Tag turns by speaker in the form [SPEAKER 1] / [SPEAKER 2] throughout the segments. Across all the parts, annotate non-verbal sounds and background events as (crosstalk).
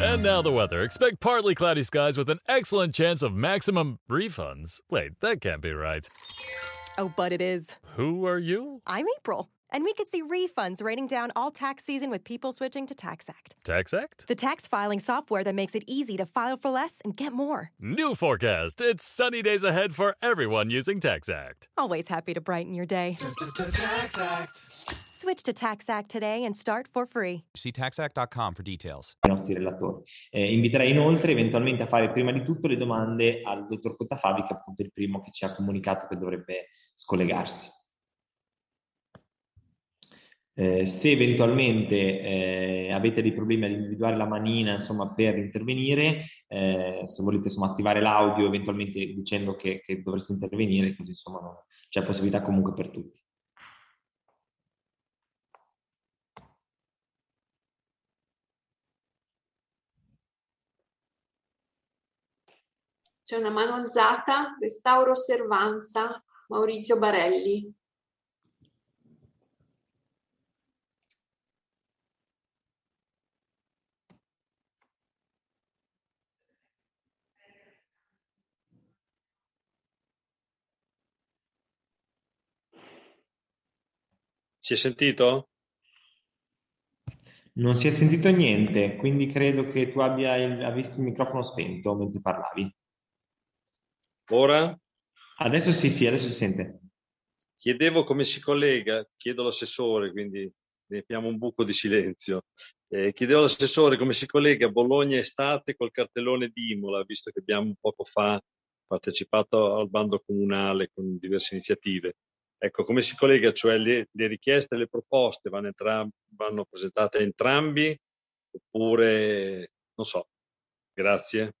[SPEAKER 1] And now the weather. Expect partly cloudy skies with an excellent chance of maximum refunds. Wait, that can't be right.
[SPEAKER 2] Oh, but it is.
[SPEAKER 1] Who are you?
[SPEAKER 2] I'm April. And we could see refunds raining down all tax season with people switching to TaxAct.
[SPEAKER 1] TaxAct?
[SPEAKER 2] The tax filing software that makes it easy to file for less and get more.
[SPEAKER 1] New forecast. It's sunny days ahead for everyone using TaxAct.
[SPEAKER 2] Always happy to brighten your day. Switch to TaxAct today and start for free.
[SPEAKER 3] See taxact.com for details.
[SPEAKER 4] i nostri relatori. Eh, inviterei inoltre eventualmente a fare prima di tutto le domande al dottor Cottafavi, che è appunto il primo che ci ha comunicato che dovrebbe scollegarsi. Eh, se eventualmente eh, avete dei problemi ad individuare la manina insomma, per intervenire, eh, se volete insomma, attivare l'audio eventualmente dicendo che, che dovreste intervenire, così insomma c'è possibilità comunque per tutti.
[SPEAKER 5] C'è una mano alzata, restauro osservanza, Maurizio Barelli.
[SPEAKER 6] Si è sentito?
[SPEAKER 4] Non si è sentito niente, quindi credo che tu abbia il, avessi il microfono spento mentre parlavi.
[SPEAKER 6] Ora?
[SPEAKER 4] Adesso sì, sì, adesso si sente.
[SPEAKER 6] Chiedevo come si collega, chiedo all'assessore, quindi ne abbiamo un buco di silenzio. Eh, chiedevo all'assessore come si collega Bologna estate col cartellone di Imola, visto che abbiamo poco fa partecipato al bando comunale con diverse iniziative. Ecco, come si collega? Cioè le, le richieste e le proposte vanno, entram- vanno presentate a entrambi oppure non so. Grazie.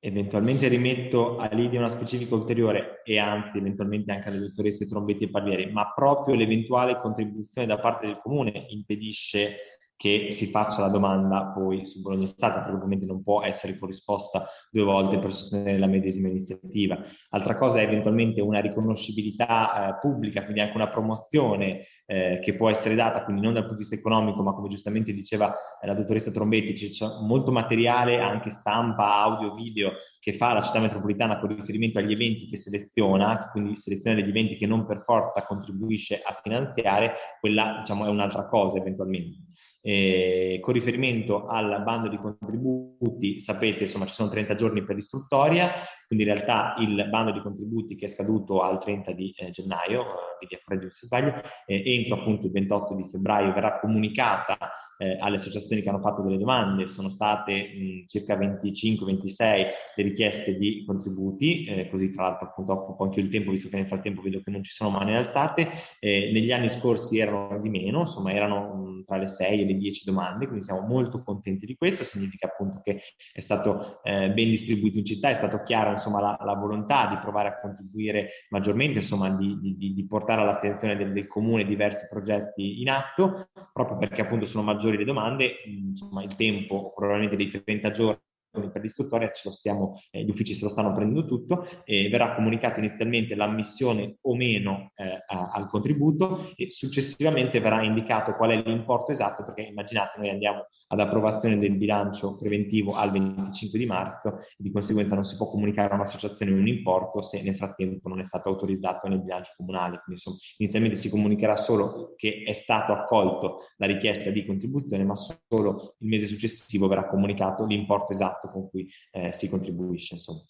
[SPEAKER 4] Eventualmente rimetto a Lidia una specifica ulteriore e anzi eventualmente anche alle dottoresse Trombetti e Parlieri, ma proprio l'eventuale contribuzione da parte del comune impedisce che si faccia la domanda poi su Bologna Estate, perché ovviamente non può essere corrisposta due volte per sostenere la medesima iniziativa. Altra cosa è eventualmente una riconoscibilità eh, pubblica, quindi anche una promozione eh, che può essere data, quindi non dal punto di vista economico, ma come giustamente diceva eh, la dottoressa Trombetti, c'è, molto materiale, anche stampa, audio, video, che fa la città metropolitana con riferimento agli eventi che seleziona, quindi seleziona degli eventi che non per forza contribuisce a finanziare, quella diciamo, è un'altra cosa eventualmente. Eh, con riferimento al bando di contributi, sapete, insomma, ci sono 30 giorni per l'istruttoria, quindi in realtà il bando di contributi che è scaduto al 30 di eh, gennaio, eh, vedi correggimi se sbaglio, eh, entro appunto il 28 di febbraio verrà comunicata eh, alle associazioni che hanno fatto delle domande, sono state mh, circa 25-26 le richieste di contributi, eh, così tra l'altro appunto occupo anche il tempo, visto che nel frattempo vedo che non ci sono mani alzate, negli anni scorsi erano di meno, insomma erano mh, tra le 6 e le 10 domande, quindi siamo molto contenti di questo, significa appunto che è stato ben distribuito in città, è stato chiaro insomma la, la volontà di provare a contribuire maggiormente, insomma di, di, di portare all'attenzione del, del, comune diversi progetti in atto, proprio perché appunto sono maggiori le domande, insomma il tempo probabilmente dei 30 giorni per l'istruttoria stiamo, eh, gli uffici se lo stanno prendendo tutto e verrà comunicata inizialmente l'ammissione o meno eh, a, al contributo e successivamente verrà indicato qual è l'importo esatto perché immaginate noi andiamo ad approvazione del bilancio preventivo al 25 di marzo di conseguenza non si può comunicare a un'associazione un importo se nel frattempo non è stato autorizzato nel bilancio comunale. Quindi insomma, inizialmente si comunicherà solo che è stato accolto la richiesta di contribuzione, ma solo il mese successivo verrà comunicato l'importo esatto con cui eh, si contribuisce. Insomma.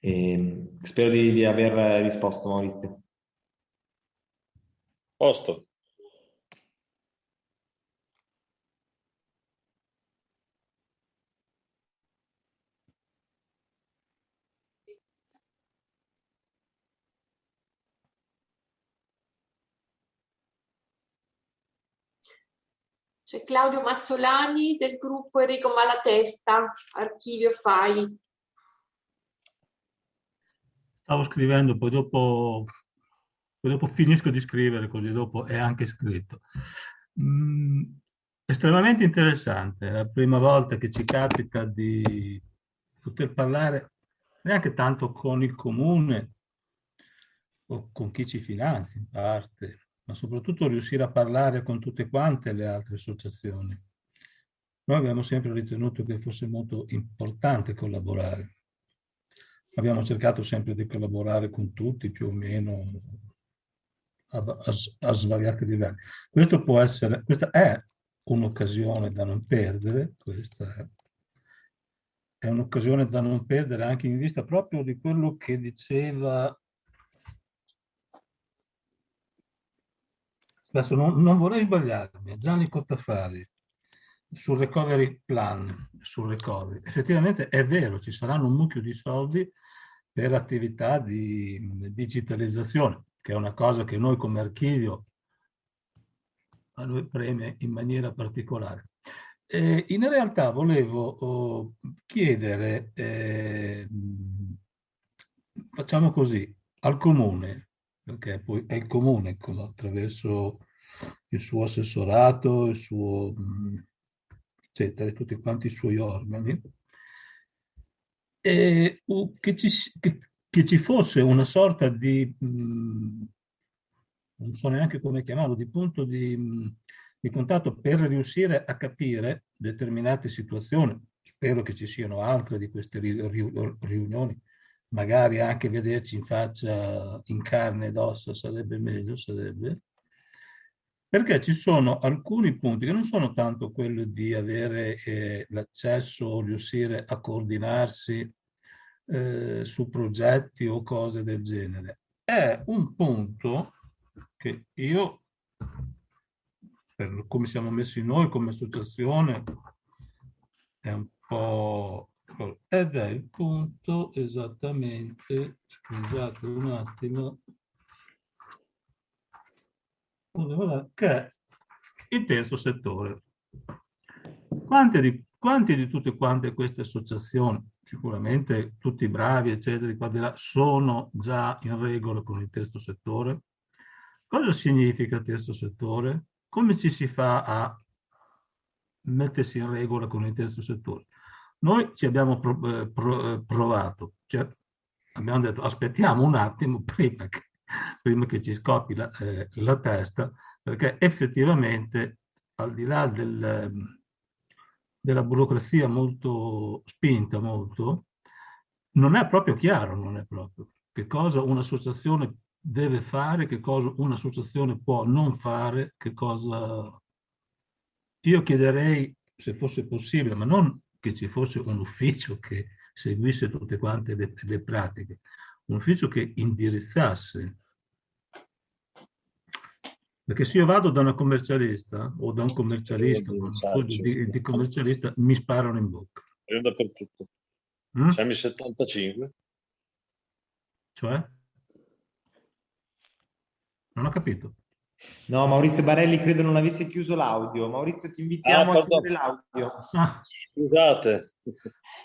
[SPEAKER 4] E, spero di, di aver risposto Maurizio.
[SPEAKER 6] Posto.
[SPEAKER 5] C'è Claudio Mazzolani del gruppo Enrico Malatesta, archivio FAI.
[SPEAKER 7] Stavo scrivendo, poi dopo, poi dopo finisco di scrivere, così dopo è anche scritto. Mm, estremamente interessante, è la prima volta che ci capita di poter parlare neanche tanto con il comune o con chi ci finanzia in parte, ma soprattutto riuscire a parlare con tutte quante le altre associazioni. Noi abbiamo sempre ritenuto che fosse molto importante collaborare. Abbiamo cercato sempre di collaborare con tutti, più o meno a, a, a svariati livelli. Questo può essere, questa è un'occasione da non perdere, questa è, è un'occasione da non perdere anche in vista proprio di quello che diceva adesso non, non vorrei sbagliarmi, Gianni Cottafari sul recovery plan, sul recovery. Effettivamente è vero, ci saranno un mucchio di soldi per attività di digitalizzazione, che è una cosa che noi come archivio a noi preme in maniera particolare. Eh, in realtà volevo oh, chiedere, eh, facciamo così, al comune, perché poi è il comune attraverso il suo assessorato, il suo eccetera, tutti quanti i suoi organi, e che ci, che, che ci fosse una sorta di, mh, non so neanche come chiamarlo, di punto di, mh, di contatto per riuscire a capire determinate situazioni. Spero che ci siano altre di queste riunioni, magari anche vederci in faccia, in carne ed ossa sarebbe meglio, sarebbe perché ci sono alcuni punti che non sono tanto quello di avere eh, l'accesso o riuscire a coordinarsi eh, su progetti o cose del genere. È un punto che io, per come siamo messi noi come associazione, è un po' ed è il punto esattamente, scusate un attimo, che è il terzo settore. Quante di, quanti di tutte quante queste associazioni, sicuramente tutti bravi, eccetera, di qua di là, sono già in regola con il terzo settore? Cosa significa terzo settore? Come ci si fa a mettersi in regola con il terzo settore? Noi ci abbiamo eh, eh, provato, cioè abbiamo detto aspettiamo un attimo (laughs) prima che prima che ci scoppi la, eh, la testa, perché effettivamente al di là del, della burocrazia molto spinta, molto, non è proprio chiaro, non è proprio che cosa un'associazione deve fare, che cosa un'associazione può non fare, che cosa... Io chiederei, se fosse possibile, ma non che ci fosse un ufficio che seguisse tutte quante le, le pratiche, un ufficio che indirizzasse perché se io vado da una commercialista o da un commercialista, un studio di, di, commercialista, mi sparano in bocca.
[SPEAKER 6] Io dappertutto. Mm? Siamo in 75.
[SPEAKER 7] Cioè? Non ho capito.
[SPEAKER 4] No, Maurizio Barelli credo non avesse chiuso l'audio. Maurizio, ti invitiamo ah, a chiudere l'audio.
[SPEAKER 6] Ah. Scusate.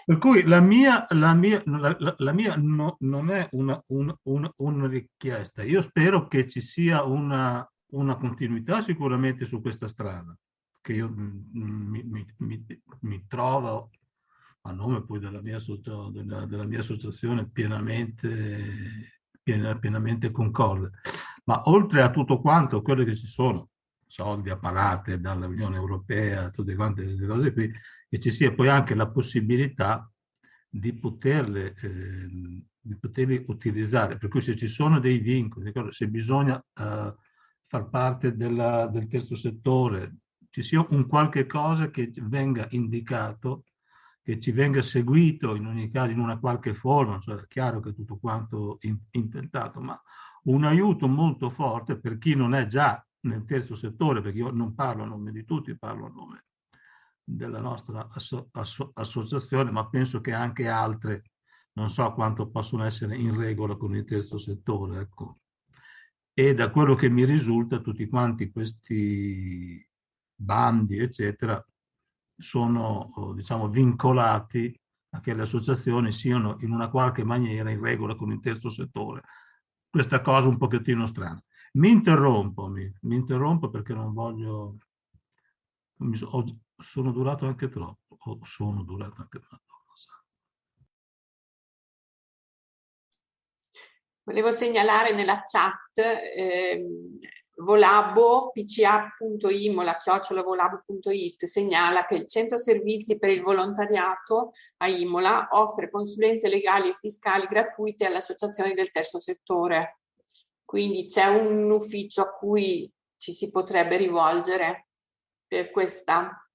[SPEAKER 7] Per cui la mia, la mia, la, la mia no, non è una, una, una, una, richiesta. Io spero che ci sia una, una continuità sicuramente su questa strada, che io mi, mi, mi, mi trovo a nome poi della mia, della, della mia associazione pienamente, pienamente concorde. Ma oltre a tutto quanto quello che ci sono, soldi a palate dall'Unione Europea, tutte quante queste cose qui, che ci sia poi anche la possibilità di poterle, eh, di poterli utilizzare. Per cui se ci sono dei vincoli, se bisogna eh, far parte della, del terzo settore, ci sia un qualche cosa che venga indicato, che ci venga seguito in ogni caso in una qualche forma, cioè è chiaro che tutto quanto in, inventato, ma un aiuto molto forte per chi non è già nel terzo settore, perché io non parlo a nome di tutti, parlo a nome della nostra asso, asso, associazione, ma penso che anche altre non so quanto possono essere in regola con il terzo settore. Ecco e da quello che mi risulta tutti quanti questi bandi, eccetera, sono diciamo, vincolati a che le associazioni siano in una qualche maniera in regola con il terzo settore. Questa cosa un pochettino strana. Mi interrompo, mi, mi interrompo perché non voglio... sono durato anche troppo, o sono durato anche troppo.
[SPEAKER 5] Volevo segnalare nella chat eh, Volabo, pca.imola, chiocciolavolabo.it, segnala che il Centro Servizi per il Volontariato a Imola offre consulenze legali e fiscali gratuite alle associazioni del terzo settore. Quindi c'è un ufficio a cui ci si potrebbe rivolgere per questa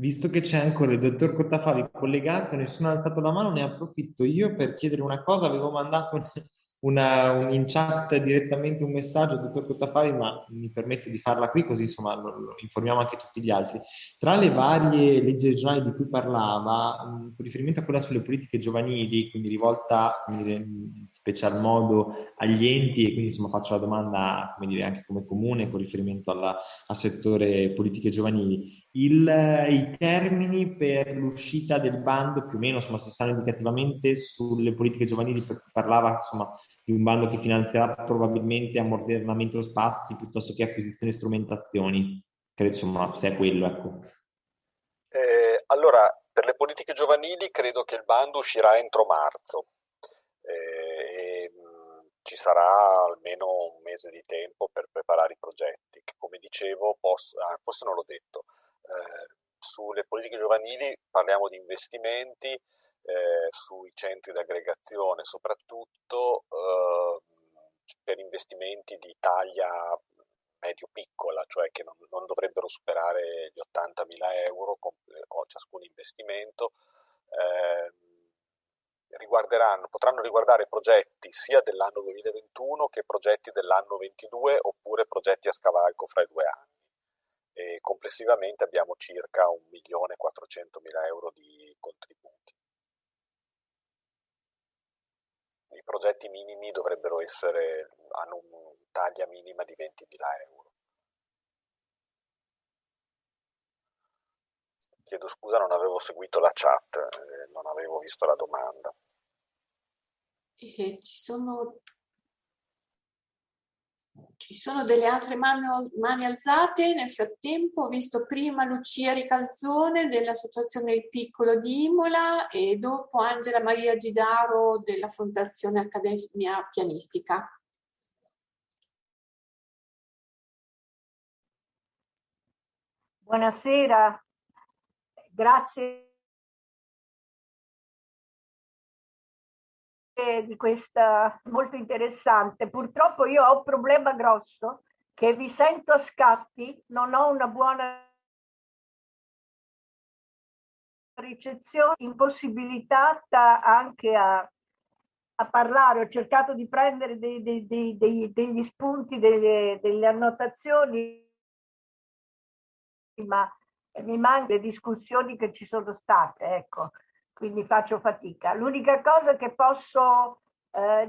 [SPEAKER 4] Visto che c'è ancora il dottor Cottafavi collegato, nessuno ha alzato la mano, ne approfitto io per chiedere una cosa. Avevo mandato una, un, in chat direttamente un messaggio al dottor Cottafavi, ma mi permetto di farla qui così insomma lo, lo informiamo anche tutti gli altri. Tra le varie leggi regionali di cui parlava, mh, con riferimento a quella sulle politiche giovanili, quindi rivolta dire, in special modo agli enti, e quindi insomma faccio la domanda come dire, anche come comune con riferimento al settore politiche giovanili, il, i termini per l'uscita del bando più o meno insomma si stanno indicativamente sulle politiche giovanili parlava insomma di un bando che finanzierà probabilmente ammodernamento spazi piuttosto che acquisizione e strumentazioni. Credo, insomma, è quello, ecco.
[SPEAKER 8] Eh, allora, per le politiche giovanili credo che il bando uscirà entro marzo. Eh, mh, ci sarà almeno un mese di tempo per preparare i progetti, che come dicevo, posso, ah, forse non l'ho detto, sulle politiche giovanili parliamo di investimenti eh, sui centri di aggregazione, soprattutto eh, per investimenti di taglia medio-piccola, cioè che non, non, dovrebbero superare gli 80.000 euro con, eh, ciascun investimento. Eh, potranno riguardare progetti sia dell'anno 2021 che progetti dell'anno 2022 oppure progetti a scavalco fra i due anni. E complessivamente abbiamo circa 1.400.000 euro di contributi. i progetti minimi dovrebbero essere, hanno una taglia minima di 20.000 euro. Chiedo scusa, non avevo seguito la chat, eh, non avevo visto la domanda.
[SPEAKER 5] E ci sono ci sono delle altre mani, mani, alzate, nel frattempo? Ho visto prima Lucia Ricalzone dell'Associazione Il Piccolo di Imola e dopo Angela Maria Gidaro della Fondazione Accademia Pianistica.
[SPEAKER 9] Buonasera, grazie di questa molto interessante. Purtroppo io ho un problema grosso che vi sento a scatti, non ho una buona ricezione, impossibilitata anche a, a parlare. Ho cercato di prendere dei, dei, dei, degli spunti, delle, delle annotazioni, ma mi mancano le discussioni che ci sono state. Ecco quindi faccio fatica. L'unica cosa che posso eh,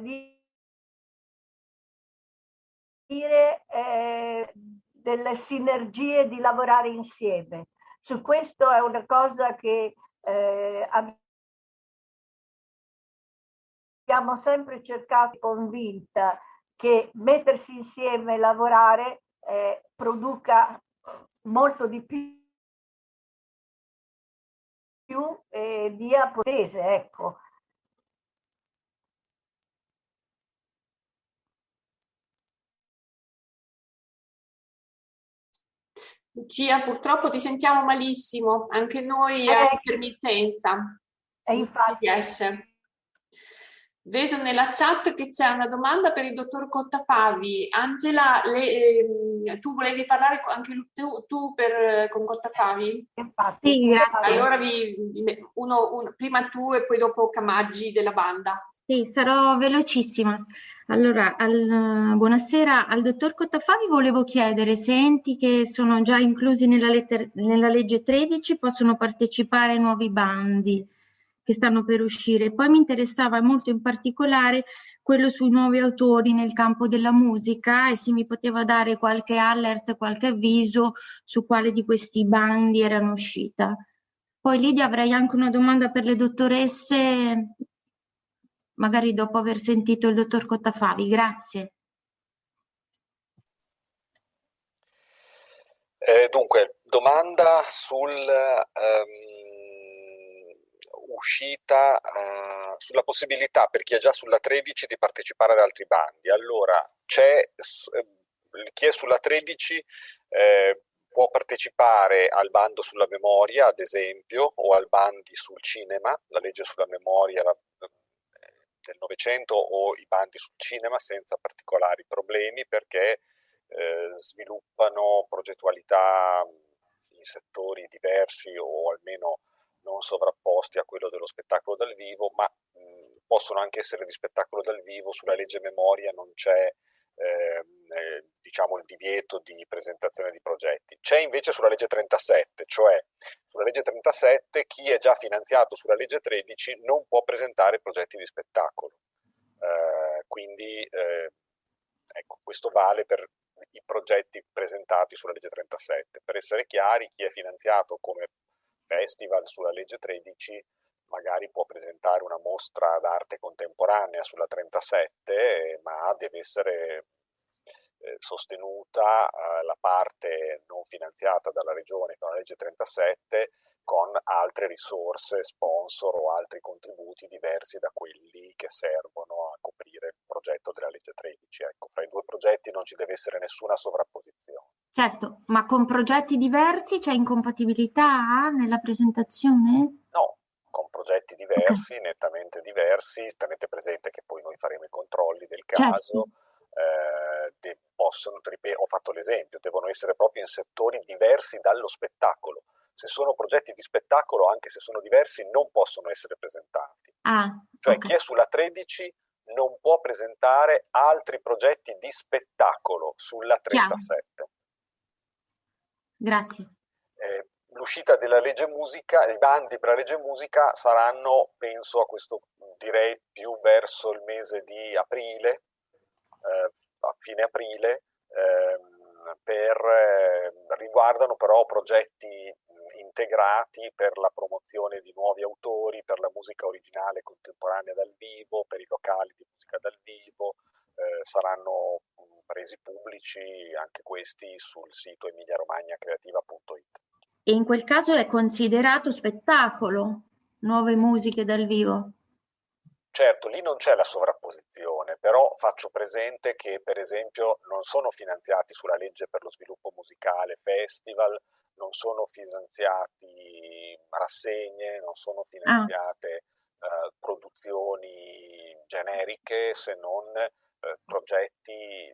[SPEAKER 9] dire è delle sinergie di lavorare insieme. Su questo è una cosa che eh, abbiamo sempre cercato, convinta che mettersi insieme e lavorare eh, produca molto di più più eh, dia potese, ecco.
[SPEAKER 5] Lucia, purtroppo ti sentiamo malissimo, anche noi eh, a intermittenza.
[SPEAKER 9] E infatti.
[SPEAKER 5] Vedo nella chat che c'è una domanda per il dottor Cottafavi. Angela, le, eh, tu volevi parlare anche tu, tu per, con Cottafavi?
[SPEAKER 10] Sì, grazie.
[SPEAKER 5] Allora vi, uno, uno, prima tu e poi dopo Camaggi della banda.
[SPEAKER 10] Sì, sarò velocissima. Allora, al, buonasera. Al dottor Cottafavi volevo chiedere se enti che sono già inclusi nella, letter, nella legge 13 possono partecipare ai nuovi bandi che stanno per uscire. Poi mi interessava molto in particolare quello sui nuovi autori nel campo della musica e se mi poteva dare qualche alert, qualche avviso su quale di questi bandi erano uscita. Poi Lidia avrei anche una domanda per le dottoresse, magari dopo aver sentito il dottor Cottafavi. Grazie.
[SPEAKER 8] Eh, dunque, domanda sul um, uscita, uh, sulla possibilità per chi è già sulla 13 di partecipare ad altri bandi. Allora, c'è eh, chi è sulla 13 eh, può partecipare al bando sulla memoria, ad esempio, o al bandi sul cinema, la legge sulla memoria del Novecento o i bandi sul cinema senza particolari problemi perché eh, sviluppano progettualità in settori diversi o almeno non sovrapposti a quello dello spettacolo dal vivo, ma mh, possono anche essere di spettacolo dal vivo, sulla legge memoria non c'è ehm, eh, diciamo il divieto di presentazione di progetti. C'è invece sulla legge 37, cioè sulla legge 37 chi è già finanziato sulla legge 13 non può presentare progetti di spettacolo. Eh, quindi eh, ecco, questo vale per i progetti presentati sulla legge 37. Per essere chiari, chi è finanziato come festival sulla legge 13 magari può presentare una mostra d'arte contemporanea sulla 37, ma deve essere eh, sostenuta eh, la parte non finanziata dalla regione con la legge 37 con altre risorse, sponsor o altri contributi diversi da quelli che servono a coprire il progetto della legge 13. Ecco, fra i due progetti non ci deve essere nessuna sovrapposizione.
[SPEAKER 10] Certo, ma con progetti diversi c'è incompatibilità nella presentazione?
[SPEAKER 8] No, con progetti diversi, okay. nettamente diversi. Tenete presente che poi noi faremo i controlli del certo. caso. Certo. Eh, de- possono, ho fatto l'esempio, devono essere proprio in settori diversi dallo spettacolo se sono progetti di spettacolo, anche se sono diversi, non possono essere presentati.
[SPEAKER 10] Ah,
[SPEAKER 8] cioè
[SPEAKER 10] okay.
[SPEAKER 8] chi è sulla 13 non può presentare altri progetti di spettacolo sulla 37. Chiaro.
[SPEAKER 10] Grazie.
[SPEAKER 8] Eh, l'uscita della legge musica, i bandi per la legge musica saranno, penso a questo direi più verso il mese di aprile, eh, a fine aprile, ehm, per, eh, riguardano però progetti integrati per la promozione di nuovi autori, per la musica originale contemporanea dal vivo, per i locali di musica dal vivo, eh, saranno presi pubblici anche questi sul sito emiliaromagnacreativa.it.
[SPEAKER 10] E in quel caso è considerato spettacolo, nuove musiche dal vivo?
[SPEAKER 8] Certo, lì non c'è la sovrapposizione, però faccio presente che per esempio non sono finanziati sulla legge per lo sviluppo musicale festival, non sono finanziati rassegne, non sono finanziate ah. uh, produzioni generiche se non progetti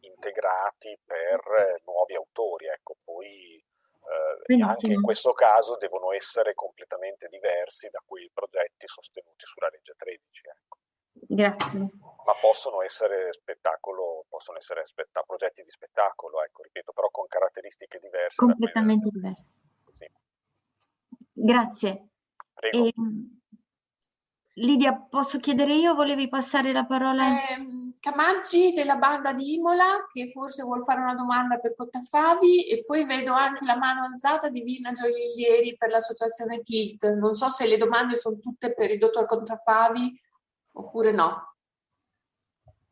[SPEAKER 8] integrati per nuovi autori. Ecco, poi uh, anche in questo caso devono essere completamente diversi da quei progetti sostenuti sulla legge 13. Ecco.
[SPEAKER 10] Grazie.
[SPEAKER 8] Ma possono essere spettacolo, possono essere spetta- progetti di spettacolo, ecco, ripeto, però con caratteristiche diverse.
[SPEAKER 10] Completamente diverse.
[SPEAKER 8] Sì.
[SPEAKER 10] Grazie.
[SPEAKER 8] Prego.
[SPEAKER 10] E, Lidia, posso chiedere io? Volevi passare la parola?
[SPEAKER 5] Eh, Camaggi della banda di Imola, che forse vuol fare una domanda per Cottafavi, e poi vedo anche la mano alzata di Vina Gioiellieri per l'associazione TILT. Non so se le domande sono tutte per il dottor Cottafavi oppure no?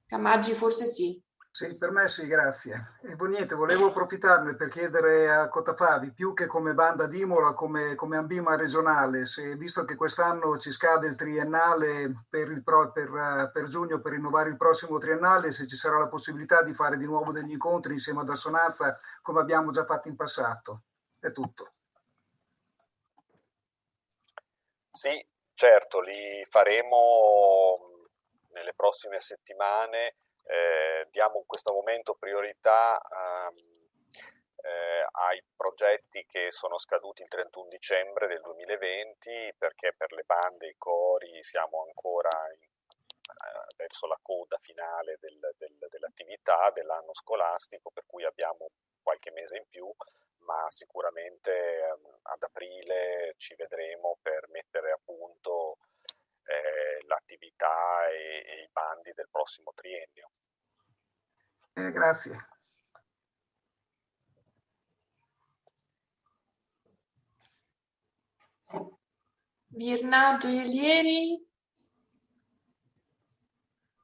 [SPEAKER 5] Camaggi forse sì.
[SPEAKER 11] Sì, per me sì, grazie. E niente, volevo approfittarne per chiedere a Cotafavi, più che come banda d'Imola, come, come ambima regionale, se visto che quest'anno ci scade il triennale per, il pro, per, per, giugno per rinnovare il prossimo triennale, se ci sarà la possibilità di fare di nuovo degli incontri insieme ad Assonanza come abbiamo già fatto in passato. È tutto.
[SPEAKER 8] Sì, Certo, li faremo nelle prossime settimane, eh, diamo in questo momento priorità um, eh, ai progetti che sono scaduti il 31 dicembre del 2020 perché per le bande e i cori siamo ancora in, eh, verso la coda finale del, del, dell'attività dell'anno scolastico per cui abbiamo qualche mese in più ma sicuramente ehm, ad aprile ci vedremo per mettere a punto eh, l'attività e, e, i bandi del prossimo triennio.
[SPEAKER 11] Eh, grazie.
[SPEAKER 5] Virna Gioiellieri.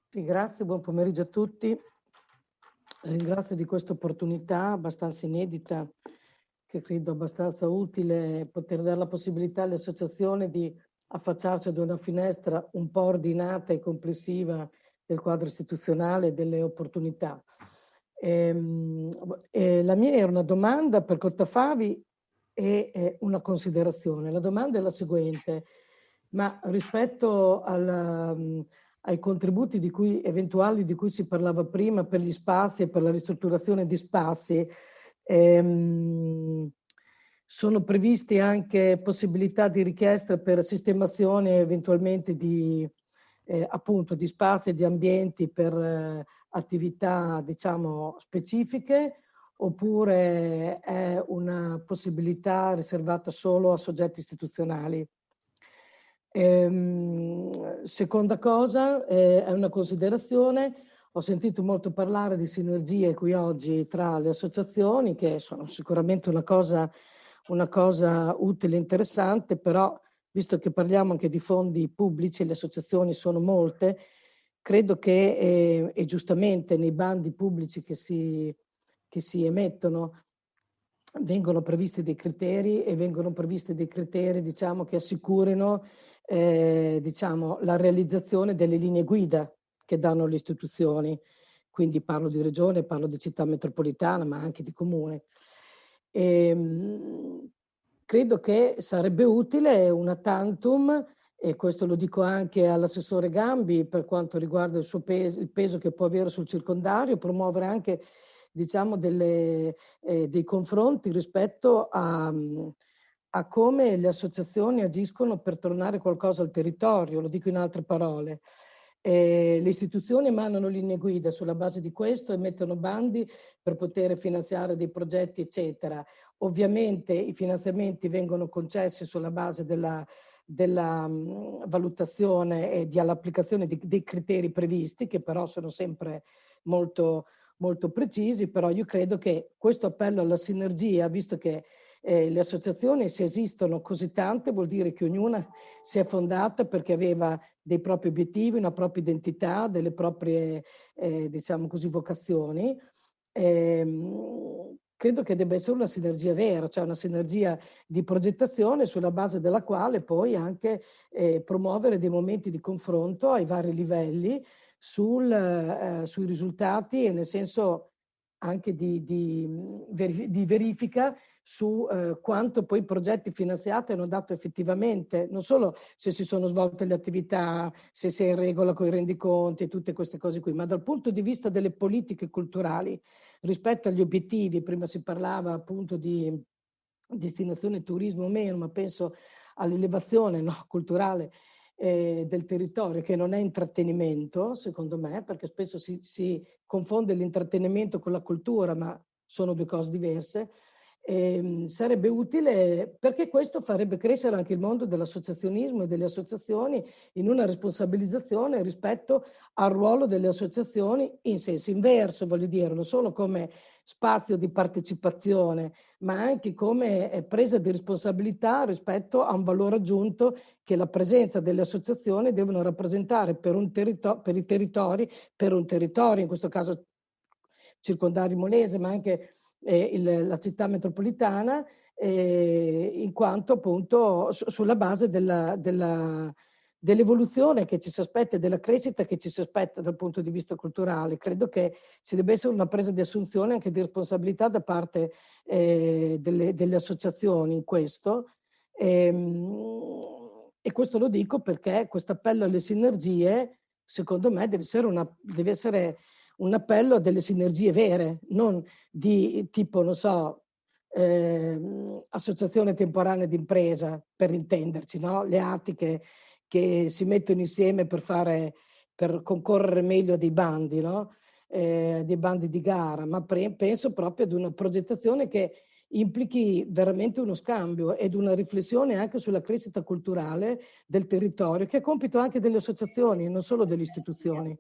[SPEAKER 12] Sì, grazie, buon pomeriggio a tutti. Ringrazio di questa opportunità abbastanza inedita, che credo abbastanza utile poter dare la possibilità alle associazioni di affacciarci ad una finestra un po' ordinata e complessiva del quadro istituzionale e delle opportunità. E, ehm, e la mia era una domanda per Cottafavi e una considerazione. La domanda è la seguente, ma rispetto alla, ai contributi di cui, eventuali di cui si parlava prima per gli spazi e per la ristrutturazione di spazi, ehm, sono previsti anche possibilità di richiesta per sistemazione eventualmente di, eh, appunto, di spazi e di ambienti per eh, attività diciamo specifiche oppure è una possibilità riservata solo a soggetti istituzionali. Ehm, seconda cosa, eh, è una considerazione, ho sentito molto parlare di sinergie qui oggi tra le associazioni, che sono sicuramente una cosa, una cosa utile e interessante, però visto che parliamo anche di fondi pubblici, le associazioni sono molte, credo che, eh, e giustamente nei bandi pubblici che si che si emettono vengono previsti dei criteri e vengono previsti dei criteri diciamo, che assicurino eh, diciamo, la realizzazione delle linee guida che danno le istituzioni. Quindi parlo di regione, parlo di città metropolitana, ma anche di comune. E, ehm, credo che sarebbe utile una tantum, e questo lo dico anche all'assessore Gambi per quanto riguarda il, peso, il peso che può avere sul circondario, promuovere anche diciamo, delle, eh, dei confronti rispetto a, a, come le associazioni agiscono per tornare qualcosa al territorio, lo dico in altre parole. Eh, le istituzioni emanano linee guida sulla base di questo emettono bandi per poter finanziare dei progetti, eccetera. Ovviamente i finanziamenti vengono concessi sulla base della, della mh, valutazione e dell'applicazione dei criteri previsti, che però sono sempre molto, molto precisi, però io credo che questo appello alla sinergia, visto che eh, le associazioni se esistono così tante, vuol dire che ognuna si è fondata perché aveva dei propri obiettivi, una propria identità, delle proprie, eh, diciamo così, vocazioni. Eh, credo che debba essere una sinergia vera, cioè una sinergia di progettazione sulla base della quale poi anche eh, promuovere dei momenti di confronto ai vari livelli sul, eh, sui risultati e nel senso anche di, di, di verifica su eh, quanto poi i progetti finanziati hanno dato effettivamente, non solo se si sono svolte le attività, se si è in regola con i rendiconti e tutte queste cose qui, ma dal punto di vista delle politiche culturali rispetto agli obiettivi, prima si parlava appunto di destinazione turismo o meno, ma penso all'elevazione no, culturale eh, del territorio, che non è intrattenimento, secondo me, perché spesso si, si confonde l'intrattenimento con la cultura, ma sono due cose diverse. Eh, sarebbe utile perché questo farebbe crescere anche il mondo dell'associazionismo e delle associazioni in una responsabilizzazione rispetto al ruolo delle associazioni in senso inverso, voglio dire, non solo come spazio di partecipazione, ma anche come eh, presa di responsabilità rispetto a un valore aggiunto che la presenza delle associazioni devono rappresentare per, un territo- per i territori, per un territorio, in questo caso circondario molese, ma anche eh, il, la città metropolitana, eh, in quanto appunto su, sulla base della, della dell'evoluzione che ci si aspetta e della crescita che ci si aspetta dal punto di vista culturale. Credo che ci debba essere una presa di assunzione anche di responsabilità da parte eh, delle, delle, associazioni in questo. E, ehm, e, questo lo dico perché questo appello alle sinergie, secondo me, deve essere, una, deve essere un appello a delle sinergie vere, non di tipo, non so, eh, associazione temporanea d'impresa, per intenderci, no? le attiche che si mettono insieme per, fare, per concorrere meglio a dei bandi, no? eh, dei bandi di gara, ma pre- penso proprio ad una progettazione che implichi veramente uno scambio ed una riflessione anche sulla crescita culturale del territorio, che è compito anche delle associazioni, non solo delle istituzioni.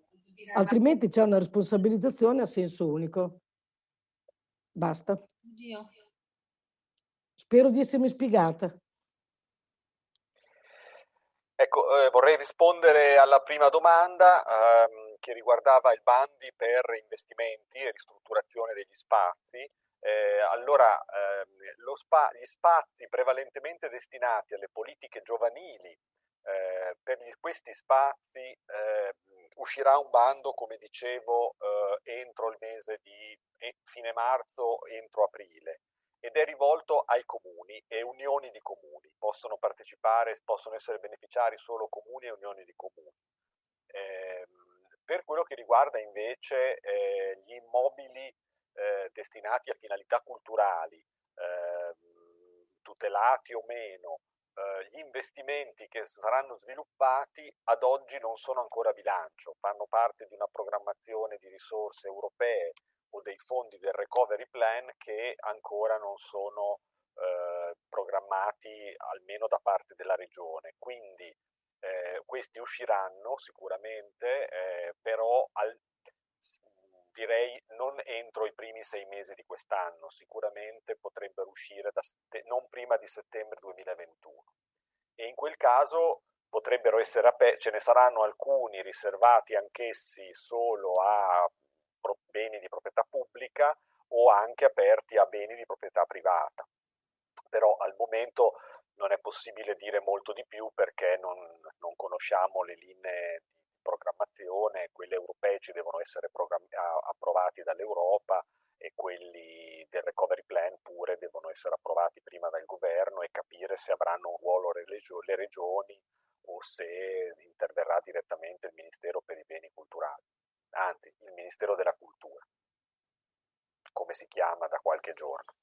[SPEAKER 12] Altrimenti c'è una responsabilizzazione a senso unico. Basta. Spero di essermi spiegata.
[SPEAKER 8] Ecco, eh, vorrei rispondere alla prima domanda ehm, che riguardava il bandi per investimenti e ristrutturazione degli spazi. Eh, allora, ehm, spa- gli spazi prevalentemente destinati alle politiche giovanili, eh, per questi spazi eh, uscirà un bando, come dicevo, eh, entro il mese di fine marzo, entro aprile ed è rivolto ai comuni e unioni di comuni. Possono partecipare, possono essere beneficiari solo comuni e unioni di comuni. Eh, per quello che riguarda invece eh, gli immobili eh, destinati a finalità culturali, ehm, tutelati o meno, eh, gli investimenti che saranno sviluppati ad oggi non sono ancora bilancio, fanno parte di una programmazione di risorse europee o dei fondi del recovery plan che ancora non sono eh, programmati almeno da parte della regione. Quindi eh, questi usciranno sicuramente, eh, però al, direi non entro i primi sei mesi di quest'anno, sicuramente potrebbero uscire da, non prima di settembre 2021. E in quel caso potrebbero essere aperti, ce ne saranno alcuni riservati anch'essi solo a beni di proprietà pubblica o anche aperti a beni di proprietà privata. Però al momento non è possibile dire molto di più perché non, non conosciamo le linee programmazione, quelle europee ci devono essere approvati dall'Europa e quelli del recovery plan pure devono essere approvati prima dal governo e capire se avranno un ruolo le regioni o se interverrà direttamente il Ministero per i beni culturali anzi il Ministero della Cultura, come si chiama da qualche giorno.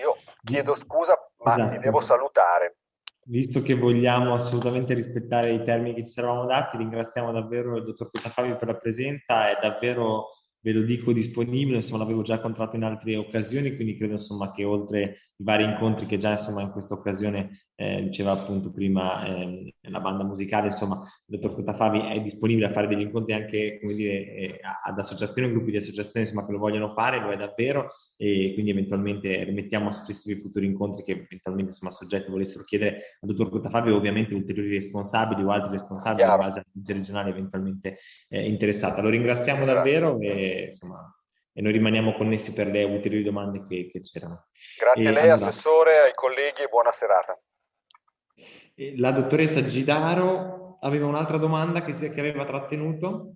[SPEAKER 8] Io chiedo scusa, ma esatto. ti devo salutare.
[SPEAKER 4] Visto che vogliamo assolutamente rispettare i termini che ci eravamo dati, ringraziamo davvero il dottor Cotafabio per la presenza, è davvero ve lo dico disponibile, insomma l'avevo già contratto in altre occasioni, quindi credo insomma che oltre i vari incontri che già insomma in questa occasione eh, diceva appunto prima eh, la banda musicale, insomma il dottor Cotafavi è disponibile a fare degli incontri anche come dire eh, ad associazioni, gruppi di associazioni insomma che lo vogliono fare, lo è davvero e quindi eventualmente rimettiamo a successivi futuri incontri che eventualmente insomma soggetti volessero chiedere al dottor Cotafavi ovviamente ulteriori responsabili o altri responsabili in base alla regionale eventualmente eh, interessata. Lo ringraziamo davvero e insomma e noi rimaniamo connessi per le ulteriori domande che, che c'erano.
[SPEAKER 8] Grazie a lei, allora, Assessore, ai colleghi e buona serata.
[SPEAKER 4] La dottoressa Gidaro aveva un'altra domanda che, che aveva trattenuto.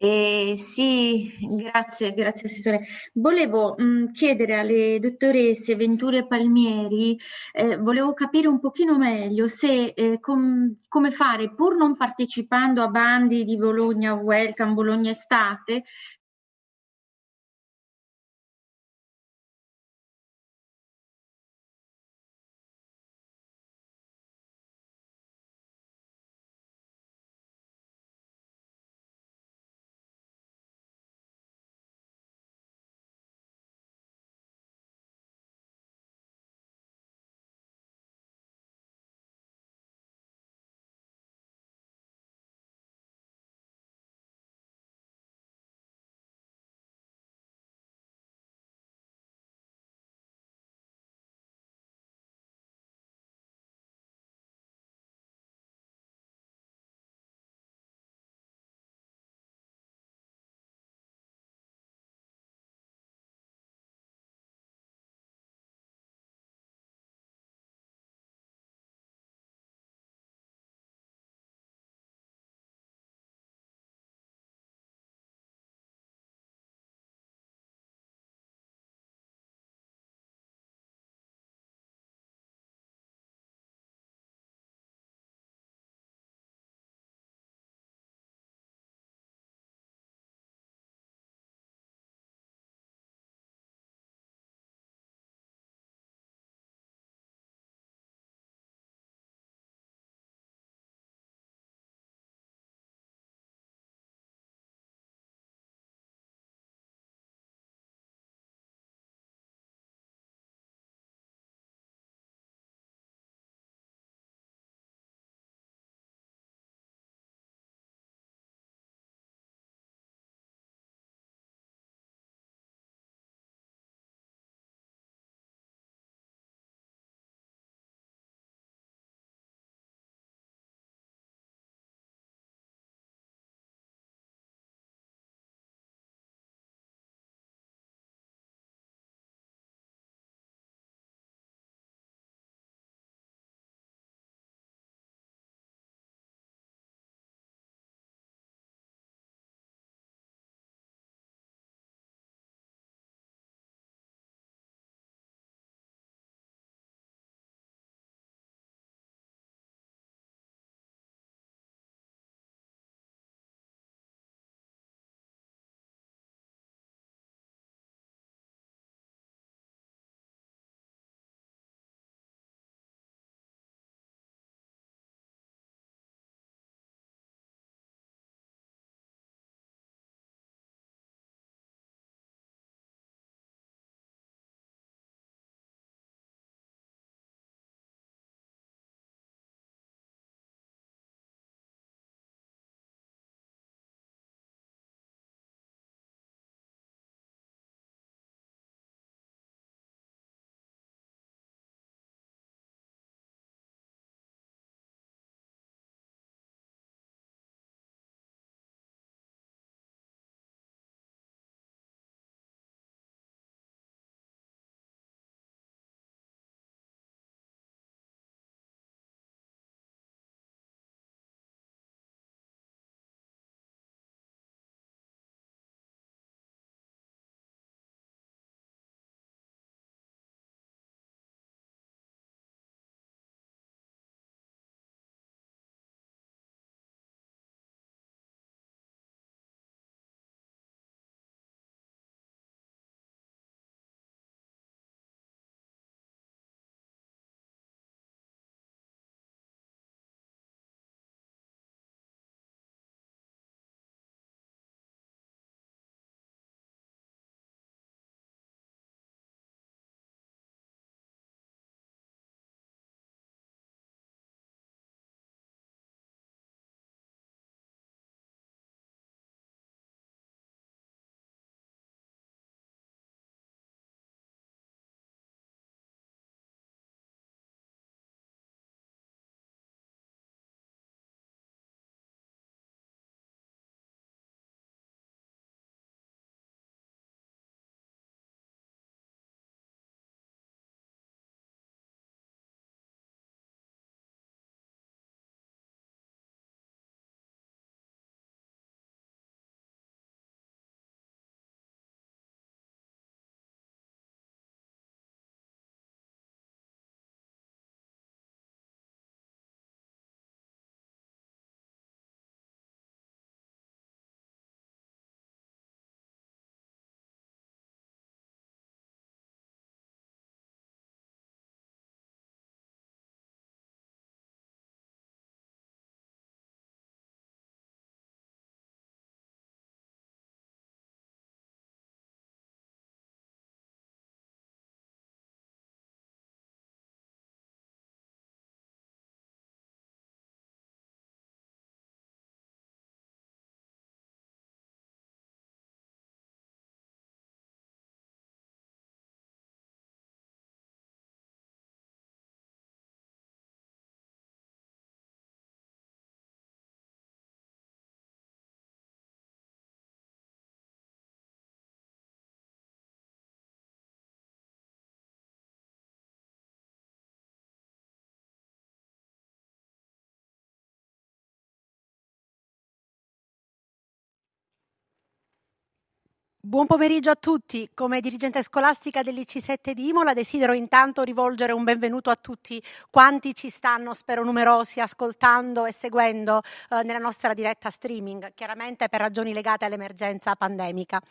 [SPEAKER 10] Eh, sì, grazie, grazie Assessore. Volevo mh, chiedere alle dottoresse Venture Palmieri, eh, volevo capire un pochino meglio se eh, com, come fare, pur non partecipando a bandi di Bologna Welcome, Bologna Estate,
[SPEAKER 13] Buon pomeriggio a tutti. Come dirigente scolastica dell'IC7 di Imola desidero intanto rivolgere un benvenuto a tutti quanti ci stanno, spero numerosi, ascoltando e seguendo eh, nella nostra diretta streaming, chiaramente per ragioni legate all'emergenza pandemica.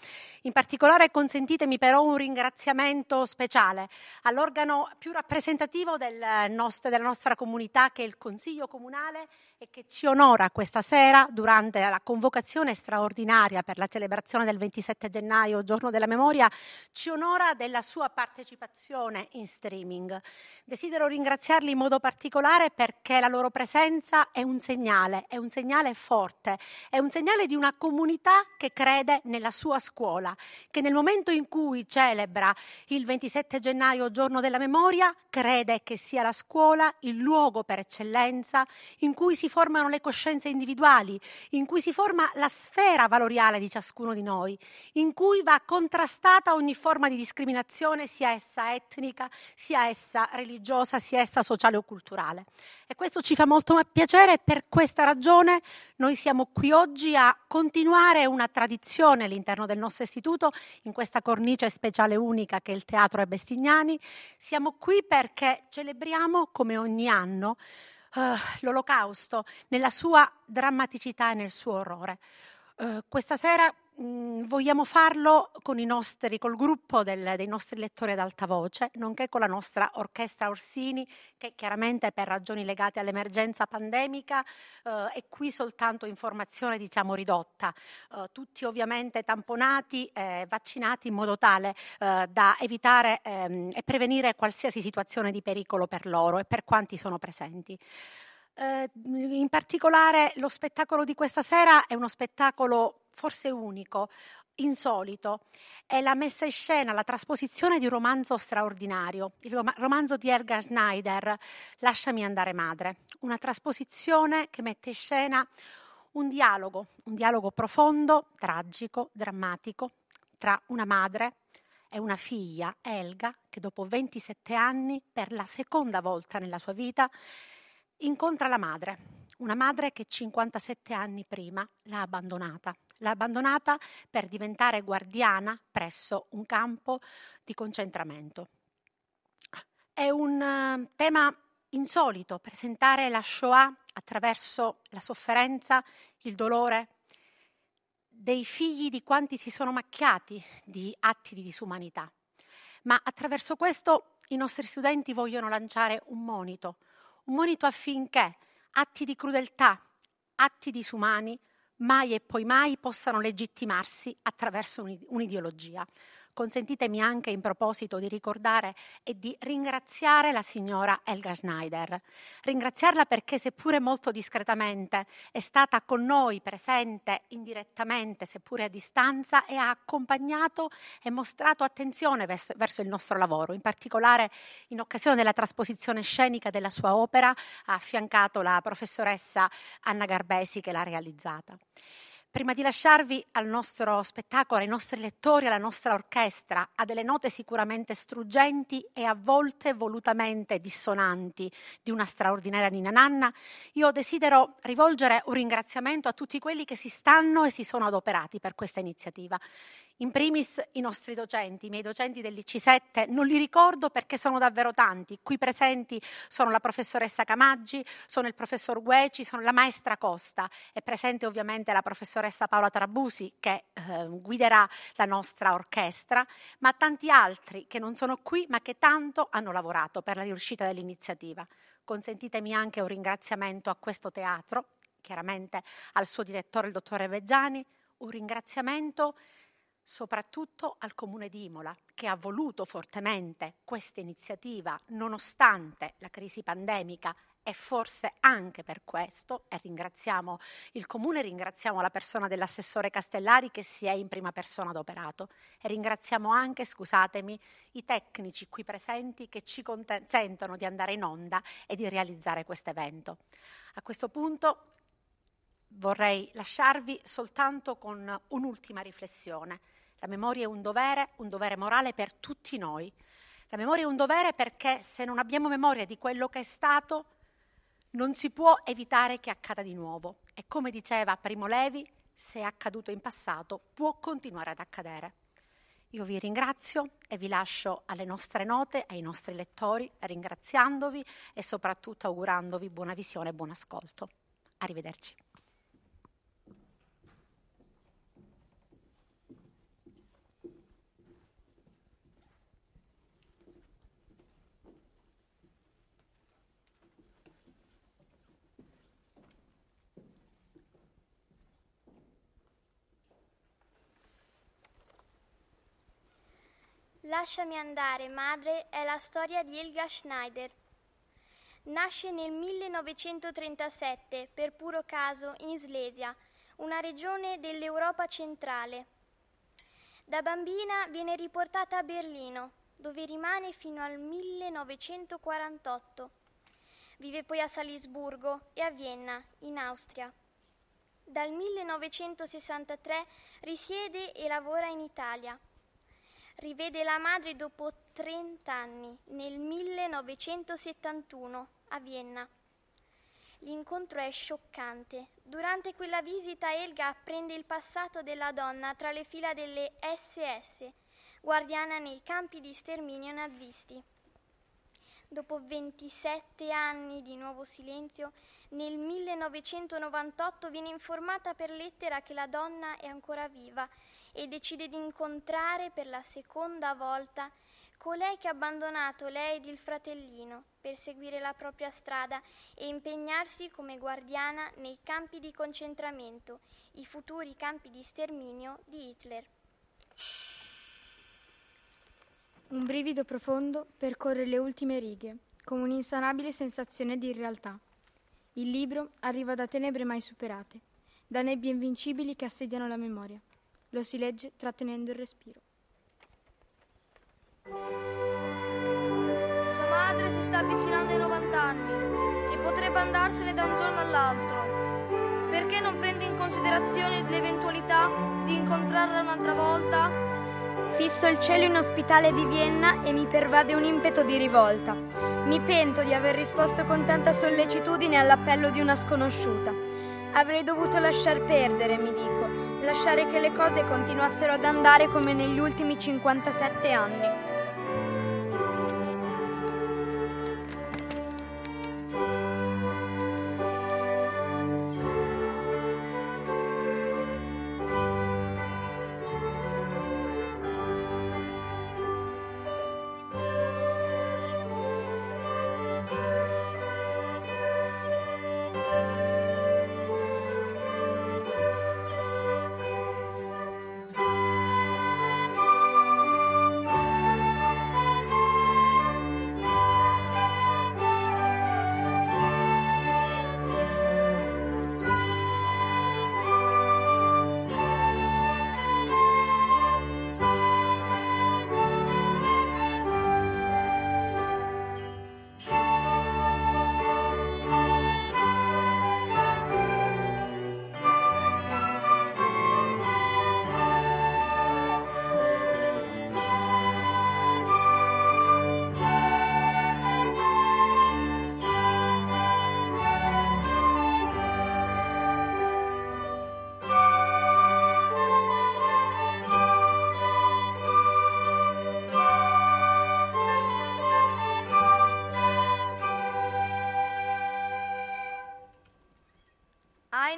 [SPEAKER 13] In particolare consentitemi però un ringraziamento speciale all'organo più rappresentativo del nostro, della nostra comunità che è il Consiglio Comunale e che ci onora questa sera durante la convocazione straordinaria per la celebrazione del 27 gennaio, giorno della memoria, ci onora della sua partecipazione in streaming. Desidero ringraziarli in modo particolare perché la loro presenza è un segnale, è un segnale forte, è un segnale di una comunità che crede nella sua scuola, che nel momento in cui celebra il 27 gennaio, giorno della memoria, crede che sia la scuola il luogo per eccellenza in cui si formano le coscienze individuali, in cui si forma la sfera valoriale di ciascuno di noi, in cui va contrastata ogni forma di discriminazione, sia essa etnica, sia essa religiosa, sia essa sociale o culturale. E questo ci fa molto piacere e per questa ragione noi siamo qui oggi a continuare una tradizione all'interno del nostro istituto, in questa cornice speciale unica che è il Teatro e Bestignani. Siamo qui perché celebriamo, come ogni anno, uh, l'olocausto nella sua drammaticità e nel suo orrore. Uh, questa sera mh, mm, vogliamo farlo con i nostri, col gruppo del, dei nostri lettori ad alta voce, nonché con la nostra orchestra Orsini, che chiaramente per ragioni legate all'emergenza pandemica uh, è qui soltanto in formazione diciamo ridotta, tutti ovviamente tamponati e vaccinati in modo tale da evitare ehm, e prevenire qualsiasi situazione di pericolo per loro e per quanti sono presenti. Eh, in particolare lo spettacolo di questa sera è uno spettacolo forse unico, insolito. È la messa in scena, la trasposizione di un romanzo straordinario, il romanzo di Elgar Schneider, Lasciami andare madre. Una trasposizione che mette in scena un dialogo, un dialogo profondo, tragico, drammatico, tra una madre e una figlia, Elga, che dopo 27 anni, per la seconda volta nella sua vita, incontra la madre, una madre che 57 anni prima l'ha abbandonata. L'ha abbandonata per diventare guardiana presso un campo di concentramento. È un uh, tema insolito presentare la Shoah attraverso la sofferenza, il dolore dei figli di quanti si sono macchiati di atti di disumanità. Ma attraverso questo i nostri studenti vogliono lanciare un monito, un monito affinché atti di crudeltà, atti disumani, mai e poi mai possano legittimarsi attraverso un'ideologia consentitemi anche in proposito di ricordare e di ringraziare la signora Elga Schneider. Ringraziarla perché seppure molto discretamente è stata con noi presente indirettamente, seppure a distanza, e ha accompagnato e mostrato attenzione verso, verso il nostro lavoro. In particolare in occasione della trasposizione scenica della sua opera ha affiancato la professoressa Anna Garbesi che l'ha realizzata. Prima di lasciarvi al nostro spettacolo, ai nostri lettori, alla nostra orchestra, a delle note sicuramente struggenti e a volte volutamente dissonanti di una straordinaria Nina Nanna, io desidero rivolgere un ringraziamento a tutti quelli che si stanno e si sono adoperati per questa iniziativa. In primis i nostri docenti, i miei docenti dell'IC7, non li ricordo perché sono davvero tanti. Qui presenti sono la professoressa Camaggi, sono il professor Gueci, sono la maestra Costa. È presente ovviamente la professoressa Paola Trabusi che eh, guiderà la nostra orchestra, ma tanti altri che non sono qui ma che tanto hanno lavorato per la riuscita dell'iniziativa. Consentitemi anche un ringraziamento a questo teatro, chiaramente al suo direttore, il dottore Veggiani, un ringraziamento soprattutto al Comune di Imola, che ha voluto fortemente questa iniziativa nonostante la crisi pandemica e forse anche per questo, e ringraziamo il Comune, ringraziamo la persona dell'assessore Castellari che si è in prima persona adoperato e ringraziamo anche, scusatemi, i tecnici qui presenti che ci consentono di andare in onda e di realizzare questo evento. A questo punto vorrei lasciarvi soltanto con un'ultima riflessione. La memoria è un dovere, un dovere morale per tutti noi. La memoria è un dovere perché se non abbiamo memoria di quello che è stato, non si può evitare che accada di nuovo. E come diceva Primo Levi, se è accaduto in passato, può continuare ad accadere. Io vi ringrazio e vi lascio alle nostre note, ai nostri lettori, ringraziandovi e soprattutto augurandovi buona visione e buon ascolto. Arrivederci.
[SPEAKER 14] Lasciami andare, madre è la storia di Elga Schneider. Nasce nel 1937 per puro caso in Slesia, una regione dell'Europa centrale. Da bambina viene riportata a Berlino, dove rimane fino al 1948. Vive poi a Salisburgo e a Vienna, in Austria. Dal 1963 risiede e lavora in Italia rivede la madre dopo 30 anni, nel 1971, a Vienna. L'incontro è scioccante. Durante quella visita Elga apprende il passato della donna tra le fila delle SS, guardiana nei campi di sterminio nazisti. Dopo 27 anni di nuovo silenzio, nel 1998 viene informata per lettera che la donna è ancora viva e decide di incontrare per la seconda volta colei che ha abbandonato lei ed il fratellino per seguire la propria strada e impegnarsi come guardiana nei campi di concentramento, i futuri campi di sterminio di Hitler.
[SPEAKER 15] Un brivido profondo percorre le ultime righe, come un'insanabile sensazione di irrealtà. Il libro arriva da tenebre mai superate, da nebbie invincibili che assediano la memoria. Lo si legge trattenendo il respiro.
[SPEAKER 16] Sua madre si sta avvicinando ai 90 anni e potrebbe andarsene da un giorno all'altro. Perché non prende in considerazione l'eventualità di incontrarla un'altra volta?
[SPEAKER 15] Fisso il cielo in ospitale di Vienna e mi pervade un impeto di rivolta. Mi pento di aver risposto con tanta sollecitudine all'appello di una sconosciuta. Avrei dovuto lasciar perdere, mi dico, lasciare che le cose continuassero ad andare come negli ultimi 57 anni.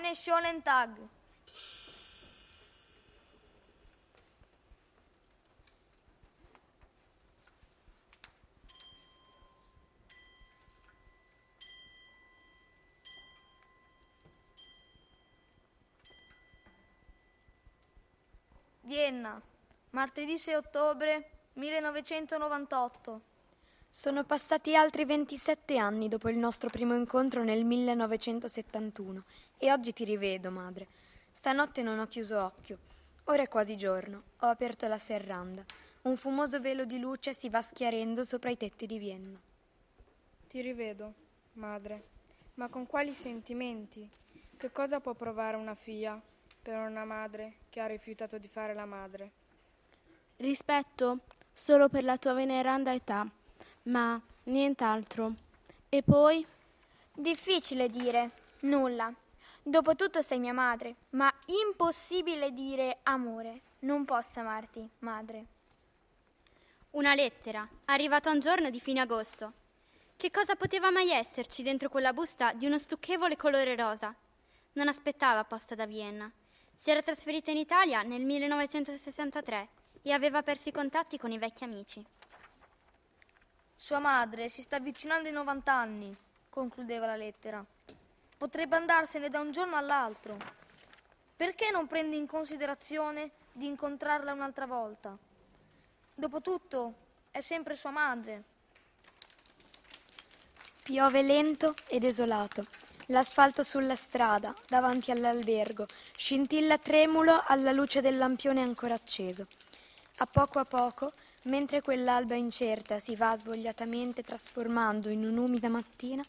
[SPEAKER 16] Eine schönen Tag. Vienna, martedì 6 ottobre 1998.
[SPEAKER 15] Sono passati altri 27 anni dopo il nostro primo incontro nel 1971 e oggi ti rivedo, madre. Stanotte non ho chiuso occhio. Ora è quasi giorno. Ho aperto la serranda. Un fumoso velo di luce si va schiarendo sopra i tetti di Vienna.
[SPEAKER 17] Ti rivedo, madre. Ma con quali sentimenti? Che cosa può provare una figlia per una madre che ha rifiutato di fare la madre?
[SPEAKER 18] Rispetto solo per la tua veneranda età ma nient'altro. E poi?
[SPEAKER 14] Difficile dire, nulla. Dopotutto sei mia madre, ma impossibile dire amore. Non posso amarti, madre.
[SPEAKER 15] Una lettera, arrivata un giorno di fine agosto. Che cosa poteva mai esserci dentro quella busta di uno stucchevole colore rosa? Non aspettava posta da Vienna. Si era trasferita in Italia nel 1963 e aveva perso i contatti con i vecchi amici.
[SPEAKER 16] Sua madre si sta avvicinando ai 90 anni, concludeva la lettera. Potrebbe andarsene da un giorno all'altro. Perché non prende in considerazione di incontrarla un'altra volta? Dopotutto, è sempre sua madre.
[SPEAKER 15] Piove lento e desolato. L'asfalto sulla strada, davanti all'albergo, scintilla tremulo alla luce del lampione ancora acceso. A poco a poco, mentre quell'alba incerta si va svogliatamente trasformando in un'umida mattina,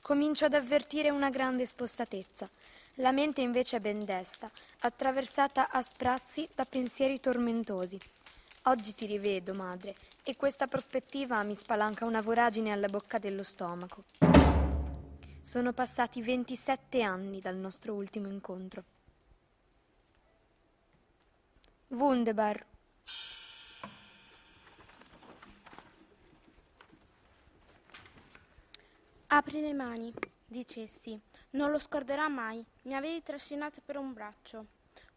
[SPEAKER 15] comincio ad avvertire una grande spossatezza. La mente invece è ben desta, attraversata a sprazzi da pensieri tormentosi. Oggi ti rivedo, madre, e questa prospettiva mi spalanca una voragine alla bocca dello stomaco. Sono passati 27 anni dal nostro ultimo incontro. Wunderbar.
[SPEAKER 18] Apri le mani, dicesti. Non lo scorderà mai. Mi avevi trascinata per un braccio,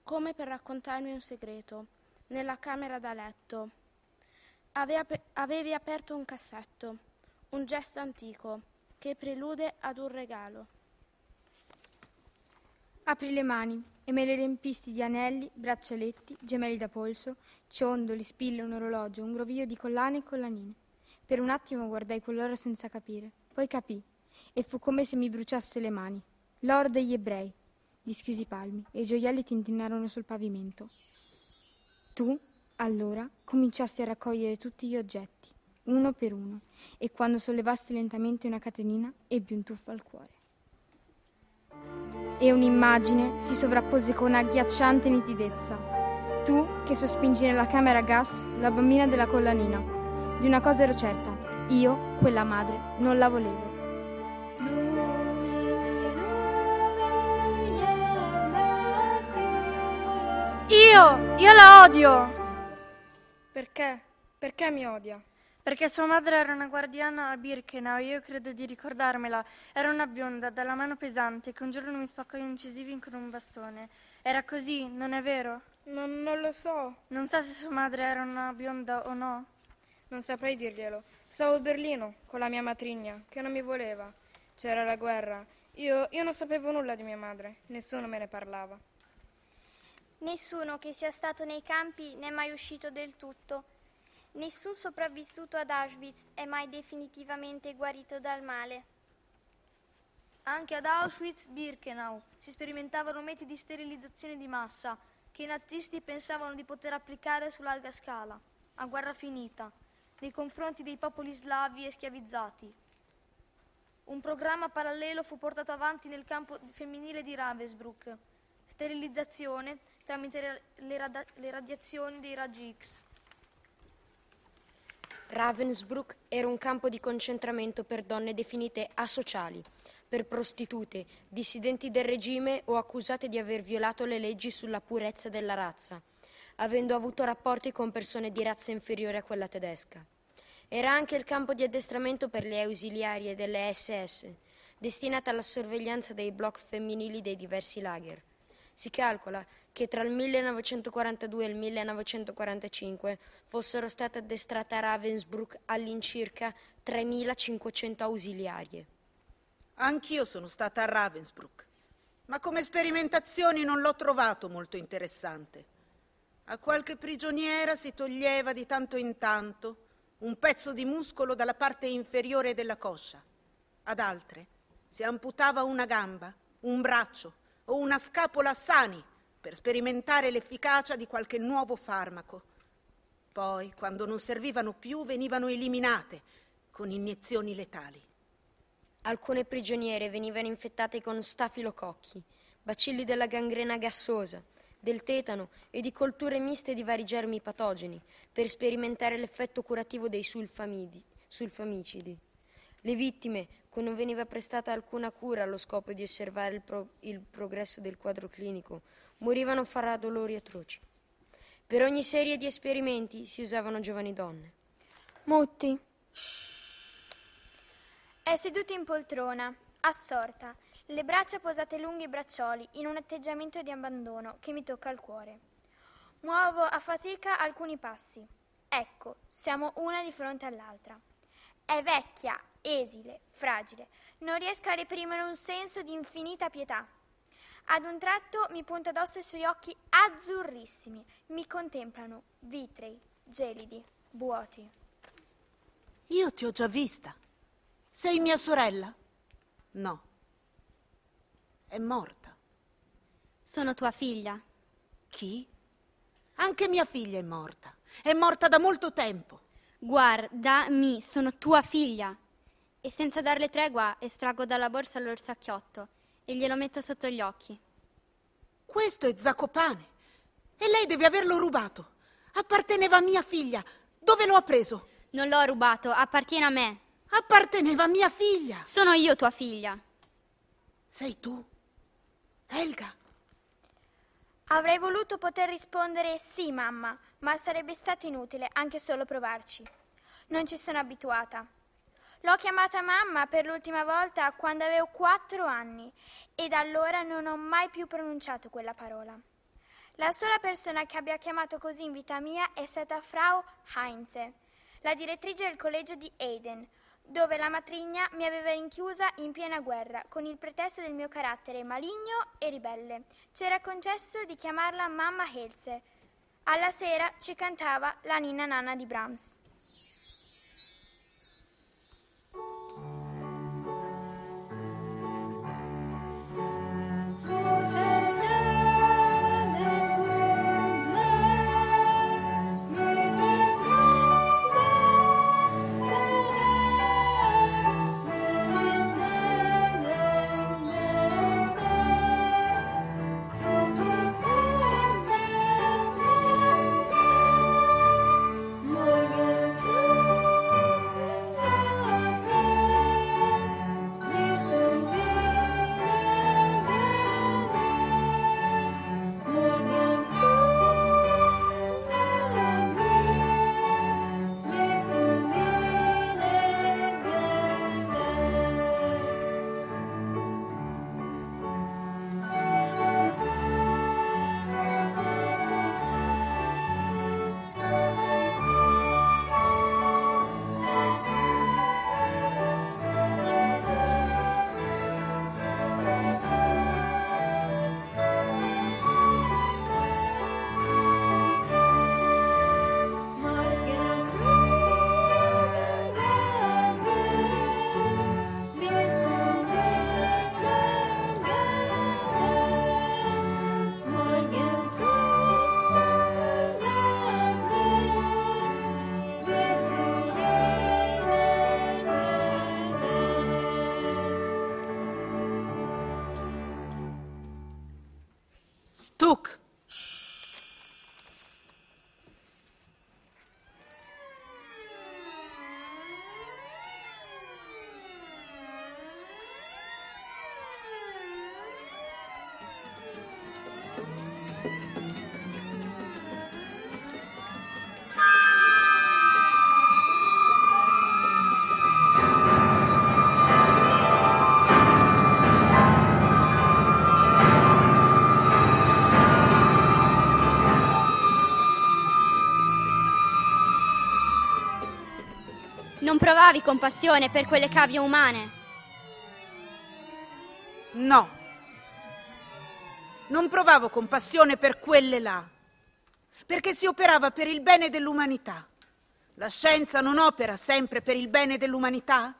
[SPEAKER 18] come per raccontarmi un segreto, nella camera da letto. Avevi aperto un cassetto, un gesto antico, che prelude ad un regalo.
[SPEAKER 17] Apri le mani e me le riempisti di anelli, braccialetti, gemelli da polso, ciondoli, spille, un orologio, un grovio di collane e collanine. Per un attimo guardai quell'oro senza capire, poi capì, e fu come se mi bruciasse le mani. L'oro degli ebrei. Dischiusi i palmi e i gioielli tintinarono sul pavimento. Tu, allora, cominciasti a raccogliere tutti gli oggetti uno per uno, e quando sollevasti lentamente una catenina ebbi un tuffo al cuore. E un'immagine si sovrappose con agghiacciante nitidezza. Tu che sospingi nella camera a gas la bambina della collanina. Di una cosa ero certa, io, quella madre, non la volevo.
[SPEAKER 16] Io, io la odio!
[SPEAKER 17] Perché? Perché mi odia?
[SPEAKER 16] Perché sua madre era una guardiana a Birkenau, io credo di ricordarmela. Era una bionda, dalla mano pesante, che un giorno mi spaccò gli incisivi con un bastone. Era così, non è vero?
[SPEAKER 17] Non, non lo so.
[SPEAKER 16] Non sa se sua madre era una bionda o no?
[SPEAKER 17] Non saprei dirglielo. Stavo a Berlino con la mia matrigna, che non mi voleva. C'era la guerra. Io, io non sapevo nulla di mia madre, nessuno me ne parlava.
[SPEAKER 14] Nessuno che sia stato nei campi ne è mai uscito del tutto. Nessun sopravvissuto ad Auschwitz è mai definitivamente guarito dal male.
[SPEAKER 16] Anche ad Auschwitz-Birkenau si sperimentavano metodi di sterilizzazione di massa che i nazisti pensavano di poter applicare su larga scala, a guerra finita, nei confronti dei popoli slavi e schiavizzati. Un programma parallelo fu portato avanti nel campo femminile di Ravensbrück, sterilizzazione tramite le, radi- le radiazioni dei raggi X.
[SPEAKER 19] Ravensbrück era un campo di concentramento per donne definite asociali, per prostitute, dissidenti del regime o accusate di aver violato le leggi sulla purezza della razza, avendo avuto rapporti con persone di razza inferiore a quella tedesca. Era anche il campo di addestramento per le ausiliarie delle SS, destinate alla sorveglianza dei bloc femminili dei diversi lager. Si calcola che tra il 1942 e il 1945 fossero state addestrate a Ravensbrück all'incirca 3.500 ausiliarie.
[SPEAKER 20] Anch'io sono stata a Ravensbrück, ma come sperimentazioni non l'ho trovato molto interessante. A qualche prigioniera si toglieva di tanto in tanto un pezzo di muscolo dalla parte inferiore della coscia. Ad altre si amputava una gamba, un braccio o una scapola sani per sperimentare l'efficacia di qualche nuovo farmaco. Poi, quando non servivano più, venivano eliminate con iniezioni letali.
[SPEAKER 19] Alcune prigioniere venivano infettate con stafilococchi, bacilli della gangrena gassosa, del tetano e di colture miste di vari germi patogeni per sperimentare l'effetto curativo dei sulfamicidi. Le vittime, cui non veniva prestata alcuna cura allo scopo di osservare il, pro- il progresso del quadro clinico, morivano fra dolori atroci. Per ogni serie di esperimenti si usavano giovani donne.
[SPEAKER 17] Mutti. È seduta in poltrona, assorta, le braccia posate lunghi i braccioli, in un atteggiamento di abbandono che mi tocca il cuore. Muovo a fatica alcuni passi. Ecco, siamo una di fronte all'altra. È vecchia, esile, fragile. Non riesco a reprimere un senso di infinita pietà. Ad un tratto mi punta addosso i suoi occhi azzurrissimi. Mi contemplano, vitrei, gelidi, vuoti.
[SPEAKER 20] Io ti ho già vista. Sei mia sorella? No. È morta.
[SPEAKER 18] Sono tua figlia.
[SPEAKER 20] Chi? Anche mia figlia è morta. È morta da molto tempo.
[SPEAKER 18] Guardami, sono tua figlia. E senza darle tregua estraggo dalla borsa l'orsacchiotto e glielo metto sotto gli occhi.
[SPEAKER 20] Questo è Zacopane. E lei deve averlo rubato. Apparteneva a mia figlia. Dove lo ha preso?
[SPEAKER 18] Non l'ho rubato, appartiene a me.
[SPEAKER 20] Apparteneva a mia figlia.
[SPEAKER 18] Sono io tua figlia.
[SPEAKER 20] Sei tu? Elga?
[SPEAKER 17] Avrei voluto poter rispondere sì, mamma, ma sarebbe stato inutile anche solo provarci. Non ci sono abituata. L'ho chiamata mamma per l'ultima volta quando avevo quattro anni e da allora non ho mai più pronunciato quella parola. La sola persona che abbia chiamato così in vita mia è stata Frau Heinze, la direttrice del collegio di Eden, dove la matrigna mi aveva rinchiusa in piena guerra con il pretesto del mio carattere maligno e ribelle. C'era concesso di chiamarla mamma Helze. Alla sera ci cantava la ninna nanna di Brahms.
[SPEAKER 18] Provavi compassione per quelle cavie umane.
[SPEAKER 20] No. Non provavo compassione per quelle là, perché si operava per il bene dell'umanità. La scienza non opera sempre per il bene dell'umanità?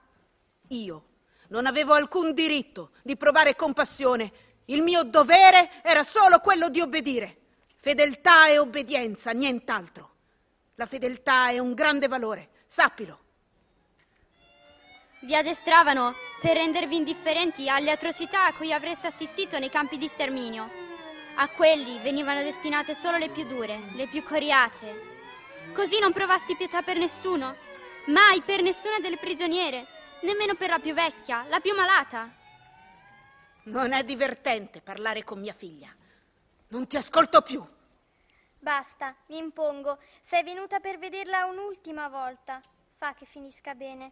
[SPEAKER 20] Io non avevo alcun diritto di provare compassione. Il mio dovere era solo quello di obbedire. Fedeltà e obbedienza, nient'altro. La fedeltà è un grande valore, sappilo.
[SPEAKER 18] Vi addestravano per rendervi indifferenti alle atrocità a cui avreste assistito nei campi di sterminio. A quelli venivano destinate solo le più dure, le più coriacee. Così non provasti pietà per nessuno, mai per nessuna delle prigioniere, nemmeno per la più vecchia, la più malata.
[SPEAKER 20] Non è divertente parlare con mia figlia. Non ti ascolto più.
[SPEAKER 17] Basta, mi impongo. Sei venuta per vederla un'ultima volta.
[SPEAKER 14] fa che finisca bene.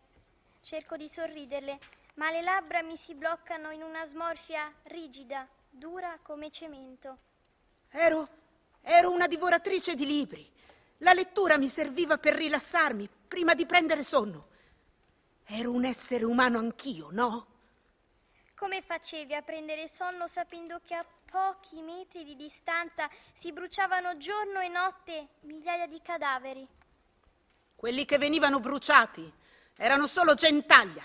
[SPEAKER 14] Cerco di sorriderle, ma le labbra mi si bloccano in una smorfia rigida, dura come cemento.
[SPEAKER 20] Ero, ero una divoratrice di libri. La lettura mi serviva per rilassarmi prima di prendere sonno. Ero un essere umano anch'io, no?
[SPEAKER 14] Come facevi a prendere sonno sapendo che a pochi metri di distanza si bruciavano giorno e notte migliaia di cadaveri?
[SPEAKER 20] Quelli che venivano bruciati erano solo gentaglia.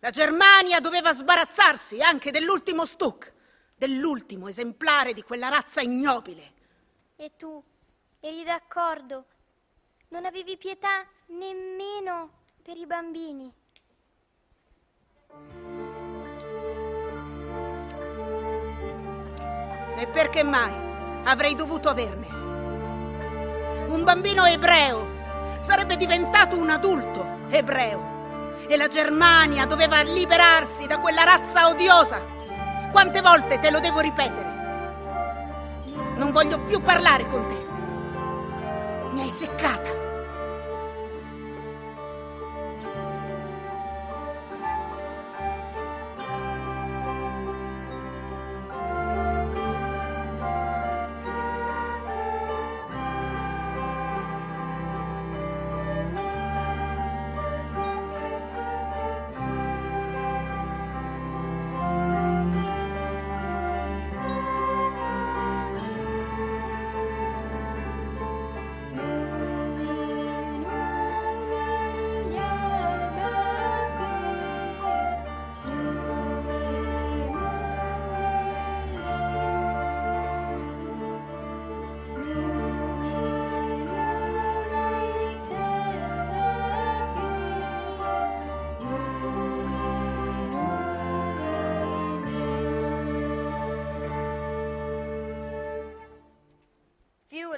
[SPEAKER 20] La Germania doveva sbarazzarsi anche dell'ultimo Stuck, dell'ultimo esemplare di quella razza ignobile.
[SPEAKER 14] E tu eri d'accordo? Non avevi pietà nemmeno per i bambini?
[SPEAKER 20] E perché mai avrei dovuto averne? Un bambino ebreo sarebbe diventato un adulto ebreo e la Germania doveva liberarsi da quella razza odiosa. Quante volte te lo devo ripetere? Non voglio più parlare con te. Mi hai seccata.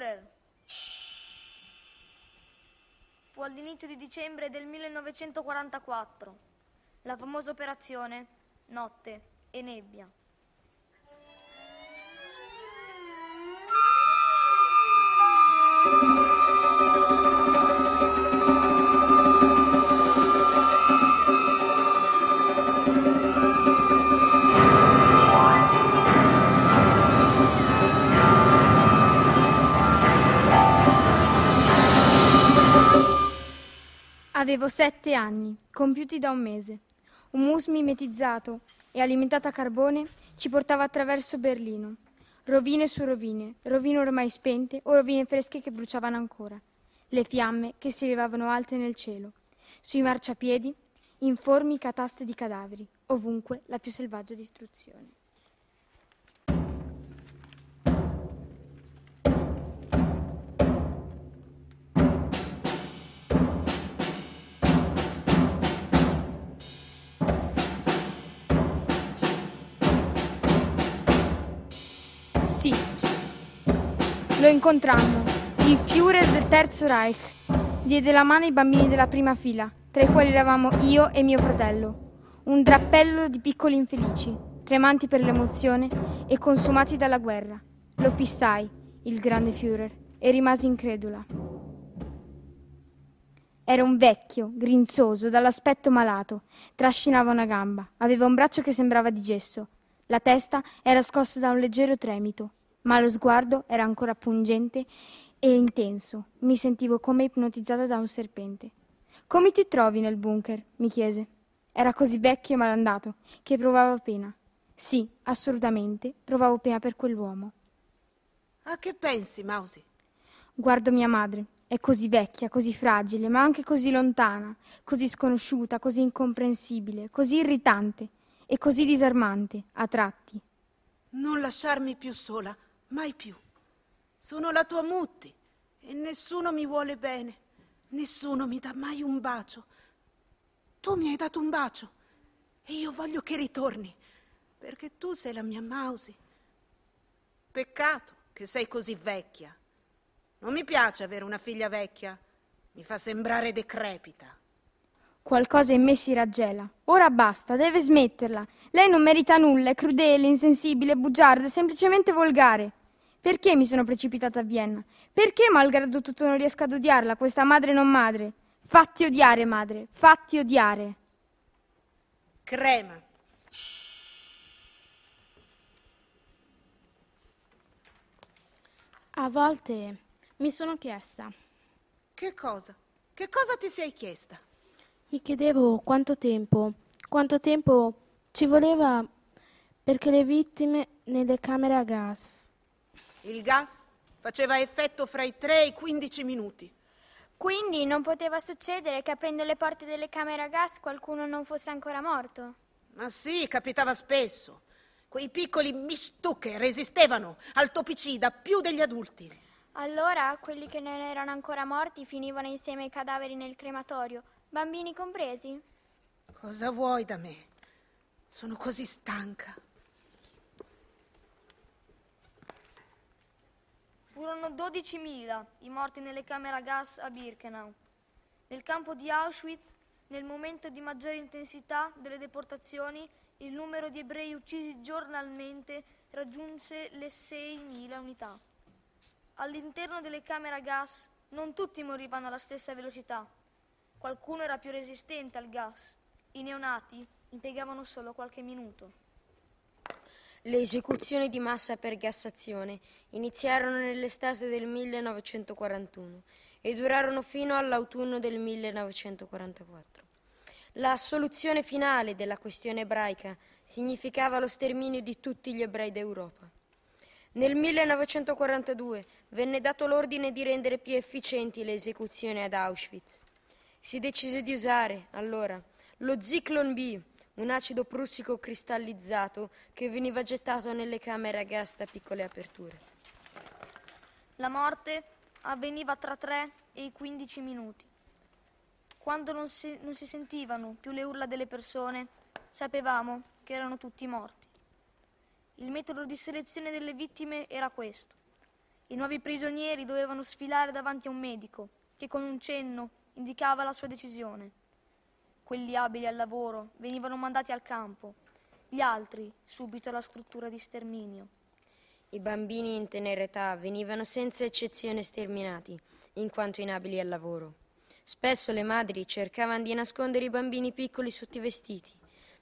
[SPEAKER 16] Führer. Fu all'inizio di dicembre del 1944. La famosa operazione Notte e Nebbia.
[SPEAKER 17] Avevo sette anni, compiuti da un mese. Un mus mimetizzato e alimentato a carbone ci portava attraverso Berlino. Rovine su rovine, rovine ormai spente o rovine fresche che bruciavano ancora. Le fiamme che si elevavano alte nel cielo. Sui marciapiedi, informi cataste di cadaveri. Ovunque la più selvaggia distruzione. Incontrammo, il Führer del Terzo Reich. Diede la mano ai bambini della prima fila, tra i quali eravamo io e mio fratello. Un drappello di piccoli infelici, tremanti per l'emozione e consumati dalla guerra. Lo fissai, il grande Führer, e rimasi incredula. Era un vecchio, grinzoso, dall'aspetto malato. Trascinava una gamba, aveva un braccio che sembrava di gesso. La testa era scossa da un leggero tremito, ma lo sguardo era ancora pungente e intenso. Mi sentivo come ipnotizzata da un serpente. Come ti trovi nel bunker? mi chiese. Era così vecchio e malandato che provavo pena. Sì, assolutamente, provavo pena per quell'uomo.
[SPEAKER 20] A che pensi, Mausi?
[SPEAKER 17] Guardo mia madre. È così vecchia, così fragile, ma anche così lontana, così sconosciuta, così incomprensibile, così irritante e così disarmante a tratti.
[SPEAKER 20] Non lasciarmi più sola, mai più. Sono la tua Mutti e nessuno mi vuole bene, nessuno mi dà mai un bacio. Tu mi hai dato un bacio e io voglio che ritorni, perché tu sei la mia Mausi. Peccato che sei così vecchia. Non mi piace avere una figlia vecchia, mi fa sembrare decrepita.
[SPEAKER 17] Qualcosa in me si raggela. Ora basta, deve smetterla. Lei non merita nulla, è crudele, insensibile, bugiarda, semplicemente volgare. Perché mi sono precipitata a Vienna? Perché, malgrado tutto, non riesco ad odiarla, questa madre non madre? Fatti odiare, madre, fatti odiare.
[SPEAKER 20] Crema.
[SPEAKER 17] A volte mi sono chiesta.
[SPEAKER 20] Che cosa? Che cosa ti sei chiesta?
[SPEAKER 17] Mi chiedevo quanto tempo, quanto tempo ci voleva perché le vittime nelle camere a gas.
[SPEAKER 20] Il gas faceva effetto fra i 3 e i 15 minuti.
[SPEAKER 18] Quindi non poteva succedere che aprendo le porte delle camere a gas qualcuno non fosse ancora morto?
[SPEAKER 20] Ma sì, capitava spesso. Quei piccoli mistuche resistevano al topicida più degli adulti.
[SPEAKER 18] Allora quelli che non erano ancora morti finivano insieme ai cadaveri nel crematorio, bambini compresi?
[SPEAKER 20] Cosa vuoi da me? Sono così stanca.
[SPEAKER 16] Furono 12.000 i morti nelle camere a gas a Birkenau. Nel campo di Auschwitz, nel momento di maggiore intensità delle deportazioni, il numero di ebrei uccisi giornalmente raggiunse le 6.000 unità. All'interno delle camere a gas non tutti morivano alla stessa velocità. Qualcuno era più resistente al gas. I neonati impiegavano solo qualche minuto.
[SPEAKER 19] Le esecuzioni di massa per gassazione iniziarono nell'estate del 1941 e durarono fino all'autunno del 1944. La soluzione finale della questione ebraica significava lo sterminio di tutti gli ebrei d'Europa. Nel 1942 venne dato l'ordine di rendere più efficienti le esecuzioni ad Auschwitz. Si decise di usare, allora, lo Zyklon B, un acido prussico cristallizzato che veniva gettato nelle camere a gas da piccole aperture.
[SPEAKER 16] La morte avveniva tra 3 e i 15 minuti. Quando non si, non si sentivano più le urla delle persone, sapevamo che erano tutti morti. Il metodo di selezione delle vittime era questo. I nuovi prigionieri dovevano sfilare davanti a un medico che con un cenno indicava la sua decisione. Quelli abili al lavoro venivano mandati al campo, gli altri subito alla struttura di sterminio.
[SPEAKER 19] I bambini in tenera età venivano senza eccezione sterminati, in quanto inabili al lavoro. Spesso le madri cercavano di nascondere i bambini piccoli sotto i vestiti,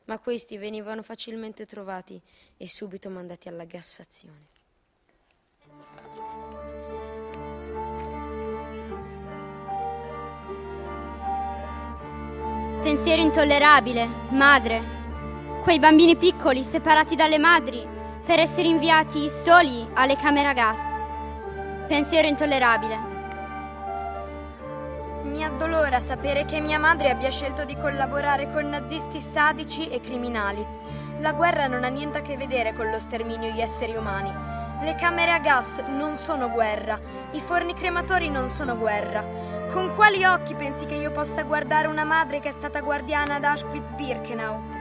[SPEAKER 19] ma questi venivano facilmente trovati e subito mandati alla gassazione.
[SPEAKER 18] Pensiero intollerabile, madre. Quei bambini piccoli separati dalle madri per essere inviati soli alle camere a gas. Pensiero intollerabile.
[SPEAKER 15] Mi addolora sapere che mia madre abbia scelto di collaborare con nazisti sadici e criminali. La guerra non ha niente a che vedere con lo sterminio di esseri umani. Le camere a gas non sono guerra, i forni crematori non sono guerra. Con quali occhi pensi che io possa guardare una madre che è stata guardiana ad Auschwitz-Birkenau?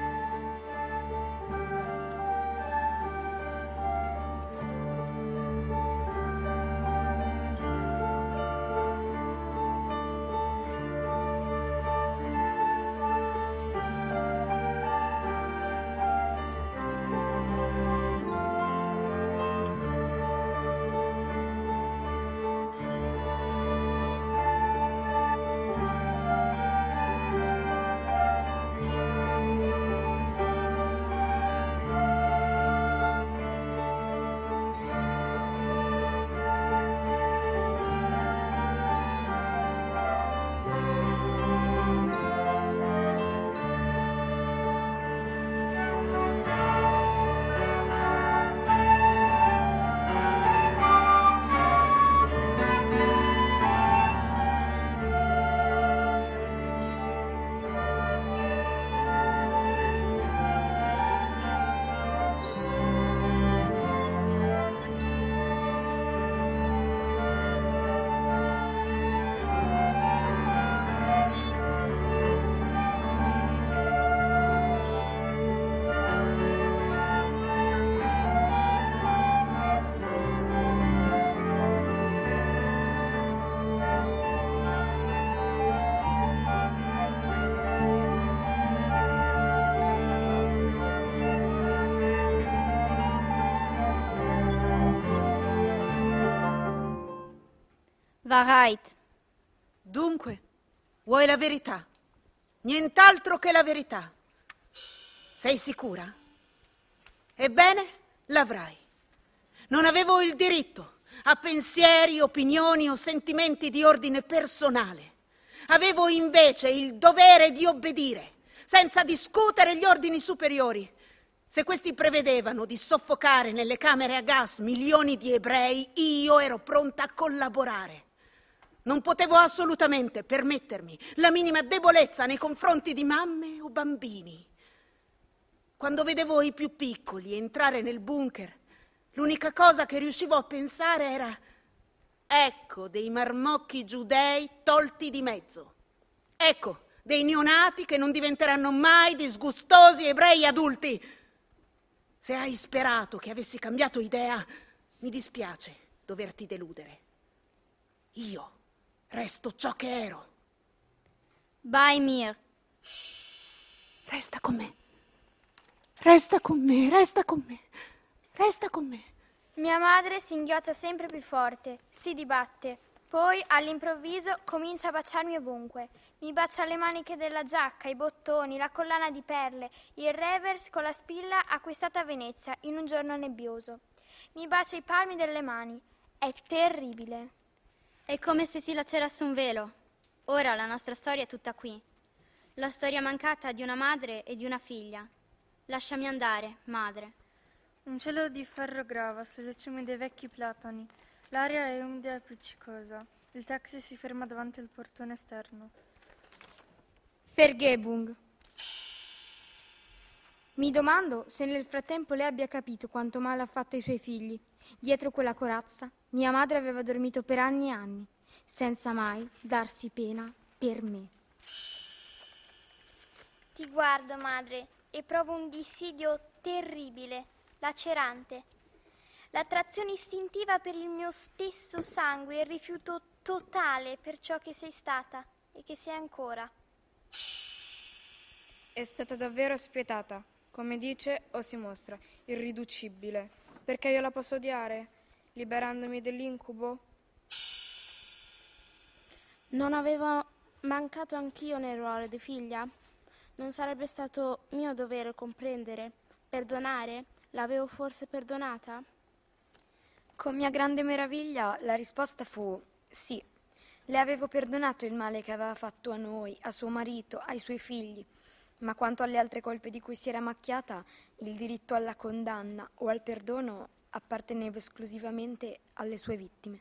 [SPEAKER 18] Wahrheit.
[SPEAKER 20] Dunque, Vuoi la verità? Nient'altro che la verità. Sei sicura? Ebbene, l'avrai. Non avevo il diritto a pensieri, opinioni o sentimenti di ordine personale. Avevo invece il dovere di obbedire, senza discutere gli ordini superiori. Se questi prevedevano di soffocare nelle camere a gas milioni di ebrei, io ero pronta a collaborare. Non potevo assolutamente permettermi la minima debolezza nei confronti di mamme o bambini. Quando vedevo i più piccoli entrare nel bunker, l'unica cosa che riuscivo a pensare era ecco dei marmocchi giudei tolti di mezzo. Ecco dei neonati che non diventeranno mai disgustosi ebrei adulti. Se hai sperato che avessi cambiato idea, mi dispiace doverti deludere. Io resto ciò che ero.
[SPEAKER 18] Bye, Mir.
[SPEAKER 20] Resta con me. Resta con me, resta con me, resta con me.
[SPEAKER 14] Mia madre si inghiotta sempre più forte, si dibatte. Poi, all'improvviso, comincia a baciarmi ovunque. Mi bacia le maniche della giacca, i bottoni, la collana di perle, il reverse con la spilla acquistata a Venezia in un giorno nebbioso. Mi bacia i palmi delle mani. È terribile.
[SPEAKER 18] È come se si lacerasse un velo. Ora la nostra storia è tutta qui. La storia mancata di una madre e di una figlia. Lasciami andare, madre.
[SPEAKER 21] Un cielo di ferro grava sulle cime dei vecchi platani. L'aria è umida e appiccicosa. Il taxi si ferma davanti al portone esterno.
[SPEAKER 17] Vergebung. Mi domando se nel frattempo lei abbia capito quanto male ha fatto ai suoi figli. Dietro quella corazza, mia madre aveva dormito per anni e anni, senza mai darsi pena per me.
[SPEAKER 14] Ti guardo, madre, e provo un dissidio terribile, lacerante. L'attrazione istintiva per il mio stesso sangue, il rifiuto totale per ciò che sei stata e che sei ancora.
[SPEAKER 17] È stata davvero spietata, come dice o si mostra, irriducibile. Perché io la posso odiare, liberandomi dell'incubo?
[SPEAKER 21] Non avevo mancato anch'io nel ruolo di figlia? Non sarebbe stato mio dovere comprendere, perdonare? L'avevo forse perdonata?
[SPEAKER 15] Con mia grande meraviglia la risposta fu sì. Le avevo perdonato il male che aveva fatto a noi, a suo marito, ai suoi figli, ma quanto alle altre colpe di cui si era macchiata, il diritto alla condanna o al perdono apparteneva esclusivamente alle sue vittime.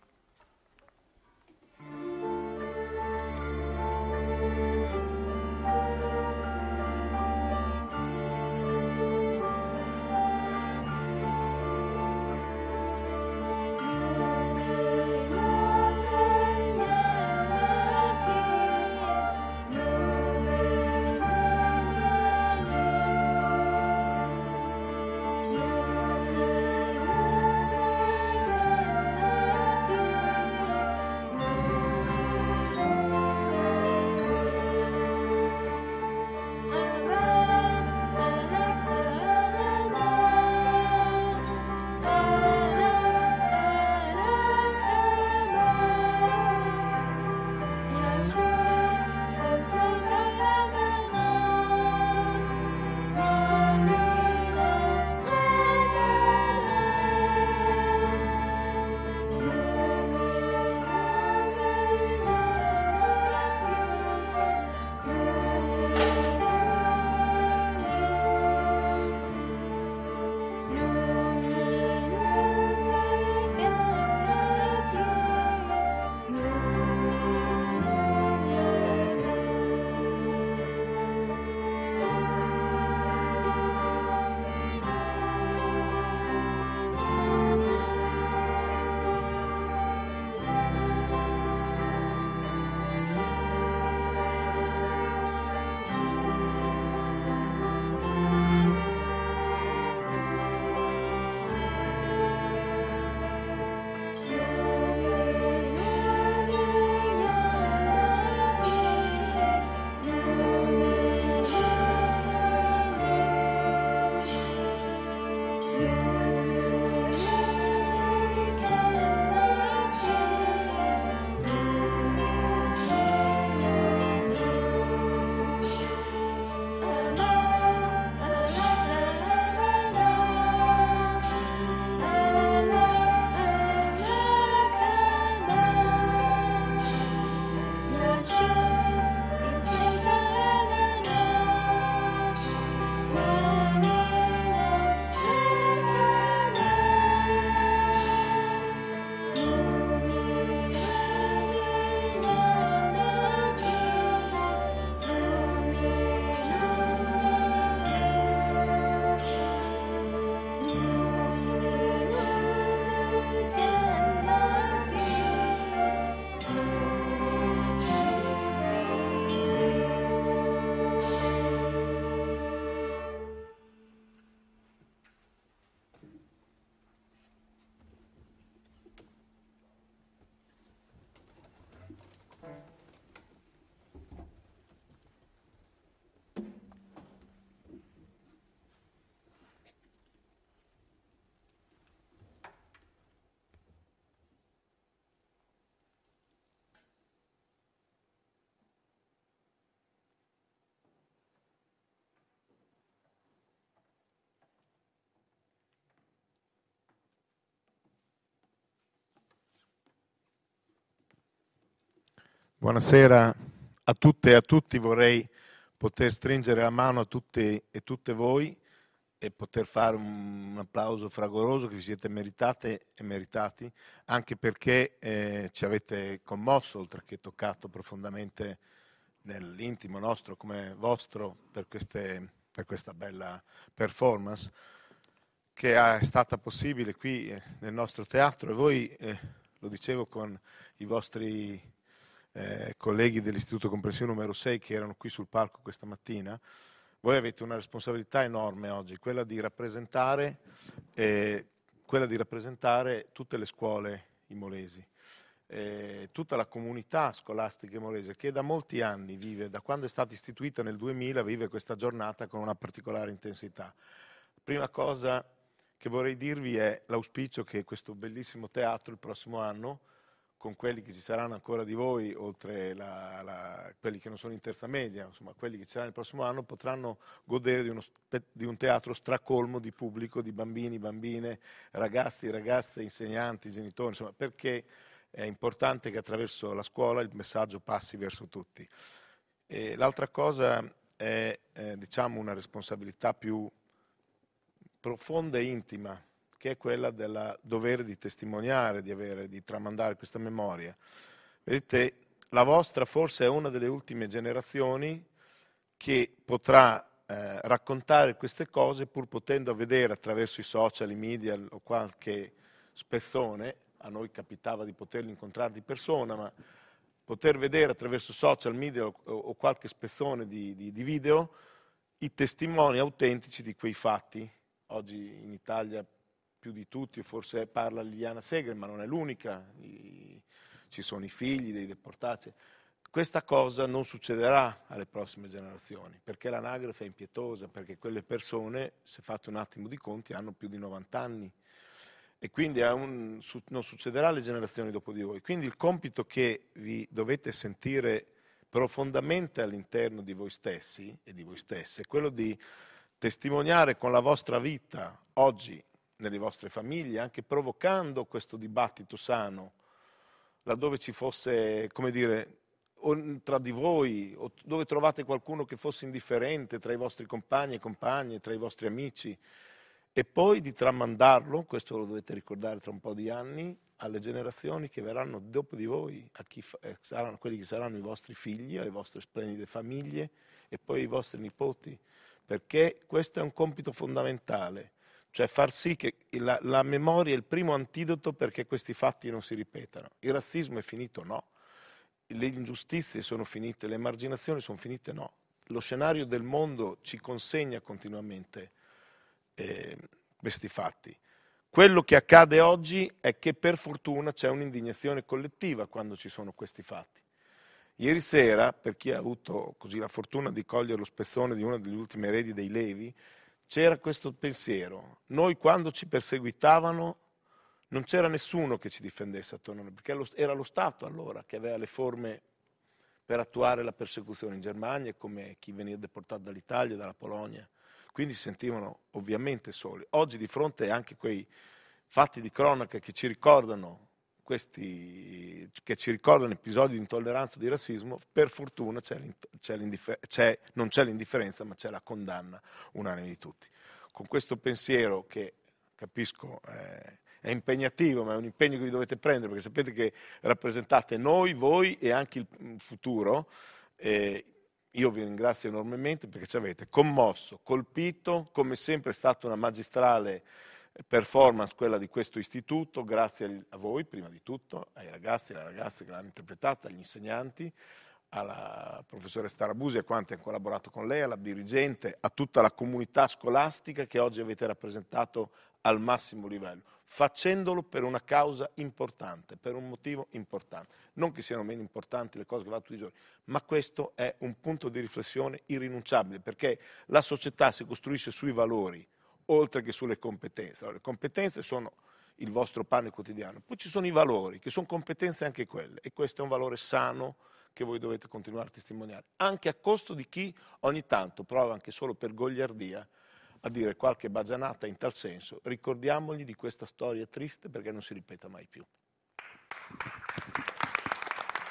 [SPEAKER 22] Buonasera a tutte e a tutti, vorrei poter stringere la mano a tutti e tutte voi e poter fare un, applauso fragoroso che vi siete meritate e meritati, anche perché eh, ci avete commosso, oltre che toccato profondamente nell'intimo nostro come vostro per, queste, per questa bella performance che è stata possibile qui eh, nel nostro teatro. E voi, eh, lo dicevo con i vostri eh, colleghi dell'Istituto Comprensivo numero 6 che erano qui sul palco questa mattina, voi avete una responsabilità enorme oggi, quella di rappresentare, eh, quella di rappresentare tutte le scuole imolesi, eh, tutta la comunità scolastica imolese che da molti anni vive, da quando è stata istituita nel 2000, vive questa giornata con una particolare intensità. Prima cosa che vorrei dirvi è l'auspicio che questo bellissimo teatro il prossimo anno con quelli che ci saranno ancora di voi, oltre la, la, quelli che non sono in terza media, insomma, quelli che ci saranno il prossimo anno, potranno godere di, uno, di, un teatro stracolmo di pubblico, di bambini, bambine, ragazzi, ragazze, insegnanti, genitori, insomma, perché è importante che attraverso la scuola il messaggio passi verso tutti. E l'altra cosa è, eh, diciamo, una responsabilità più profonda e intima che è quella del dovere di testimoniare, di, avere, di tramandare questa memoria. Vedete, la vostra forse è una delle ultime generazioni che potrà eh, raccontare queste cose pur potendo vedere attraverso i social, i media o qualche spezzone, a noi capitava di poterli incontrare di persona, ma poter vedere attraverso social media o, o qualche spezzone di, di, di video i testimoni autentici di quei fatti. Oggi in Italia più di tutti, forse parla Liliana Segre, ma non è l'unica, I, ci sono i figli dei deportati. Questa cosa non succederà alle prossime generazioni, perché l'anagrafe è impietosa, perché quelle persone, se fate un attimo di conti, hanno più di 90 anni e quindi un, non succederà alle generazioni dopo di voi. Quindi il compito che vi dovete sentire profondamente all'interno di voi stessi e di voi stesse è quello di testimoniare con la vostra vita oggi nelle vostre famiglie, anche provocando questo dibattito sano, laddove ci fosse, come dire, tra di voi, o dove trovate qualcuno che fosse indifferente tra i vostri compagni e compagne, tra i vostri amici, e poi di tramandarlo, questo lo dovete ricordare tra un po' di anni, alle generazioni che verranno dopo di voi, a fa, eh, saranno, quelli che saranno i vostri figli, alle vostre splendide famiglie e poi ai vostri nipoti, perché questo è un compito fondamentale cioè far sì che la, la memoria è il primo antidoto perché questi fatti non si ripetano. Il razzismo è finito? No. Le ingiustizie sono finite, le emarginazioni sono finite? No. Lo scenario del mondo ci consegna continuamente eh, questi fatti. Quello che accade oggi è che per fortuna c'è un'indignazione collettiva quando ci sono questi fatti. Ieri sera, per chi ha avuto la fortuna di cogliere lo spezzone di una delle ultime eredi dei Levi, c'era questo pensiero. Noi quando ci perseguitavano non c'era nessuno che ci difendesse attorno a noi, perché era lo Stato allora che aveva le forme per attuare la persecuzione in Germania, come chi veniva deportato dall'Italia, dalla Polonia. Quindi si sentivano ovviamente soli. Oggi di fronte anche a quei fatti di cronaca che ci ricordano questi, che ci ricordano episodi di intolleranza o di razzismo, per fortuna c'è c'è c'è, non c'è l'indifferenza, ma c'è la condanna unanime di tutti. Con questo pensiero che capisco eh, è impegnativo, ma è un impegno che vi dovete prendere, perché sapete che rappresentate noi, voi e anche il futuro. Eh, io vi ringrazio enormemente perché ci avete commosso, colpito, come sempre è stata una magistrale performance quella di questo istituto, grazie a voi prima di tutto, ai ragazzi e alle ragazze che l'hanno interpretata, agli insegnanti, alla professoressa Tarabusi e a quanti hanno collaborato con lei, alla dirigente, a tutta la comunità scolastica che oggi avete rappresentato al massimo livello, facendolo per una causa importante, per un motivo importante. Non che siano meno importanti le cose che fanno tutti i giorni, ma questo è un punto di riflessione irrinunciabile, perché la società si costruisce sui valori, oltre che sulle competenze. Allora, le competenze sono il vostro pane quotidiano, poi ci sono i valori, che sono competenze anche quelle, e questo è un valore sano che voi dovete continuare a testimoniare, anche a costo di chi ogni tanto prova anche solo per gogliardia a dire qualche bagianata in tal senso. Ricordiamogli di questa storia triste perché non si ripeta mai più.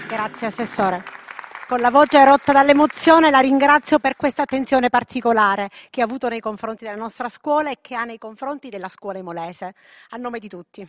[SPEAKER 13] Grazie Assessore. Con la voce rotta dall'emozione la ringrazio per questa attenzione particolare che ha avuto nei confronti della nostra scuola e che ha nei confronti della scuola imolese. A nome di tutti.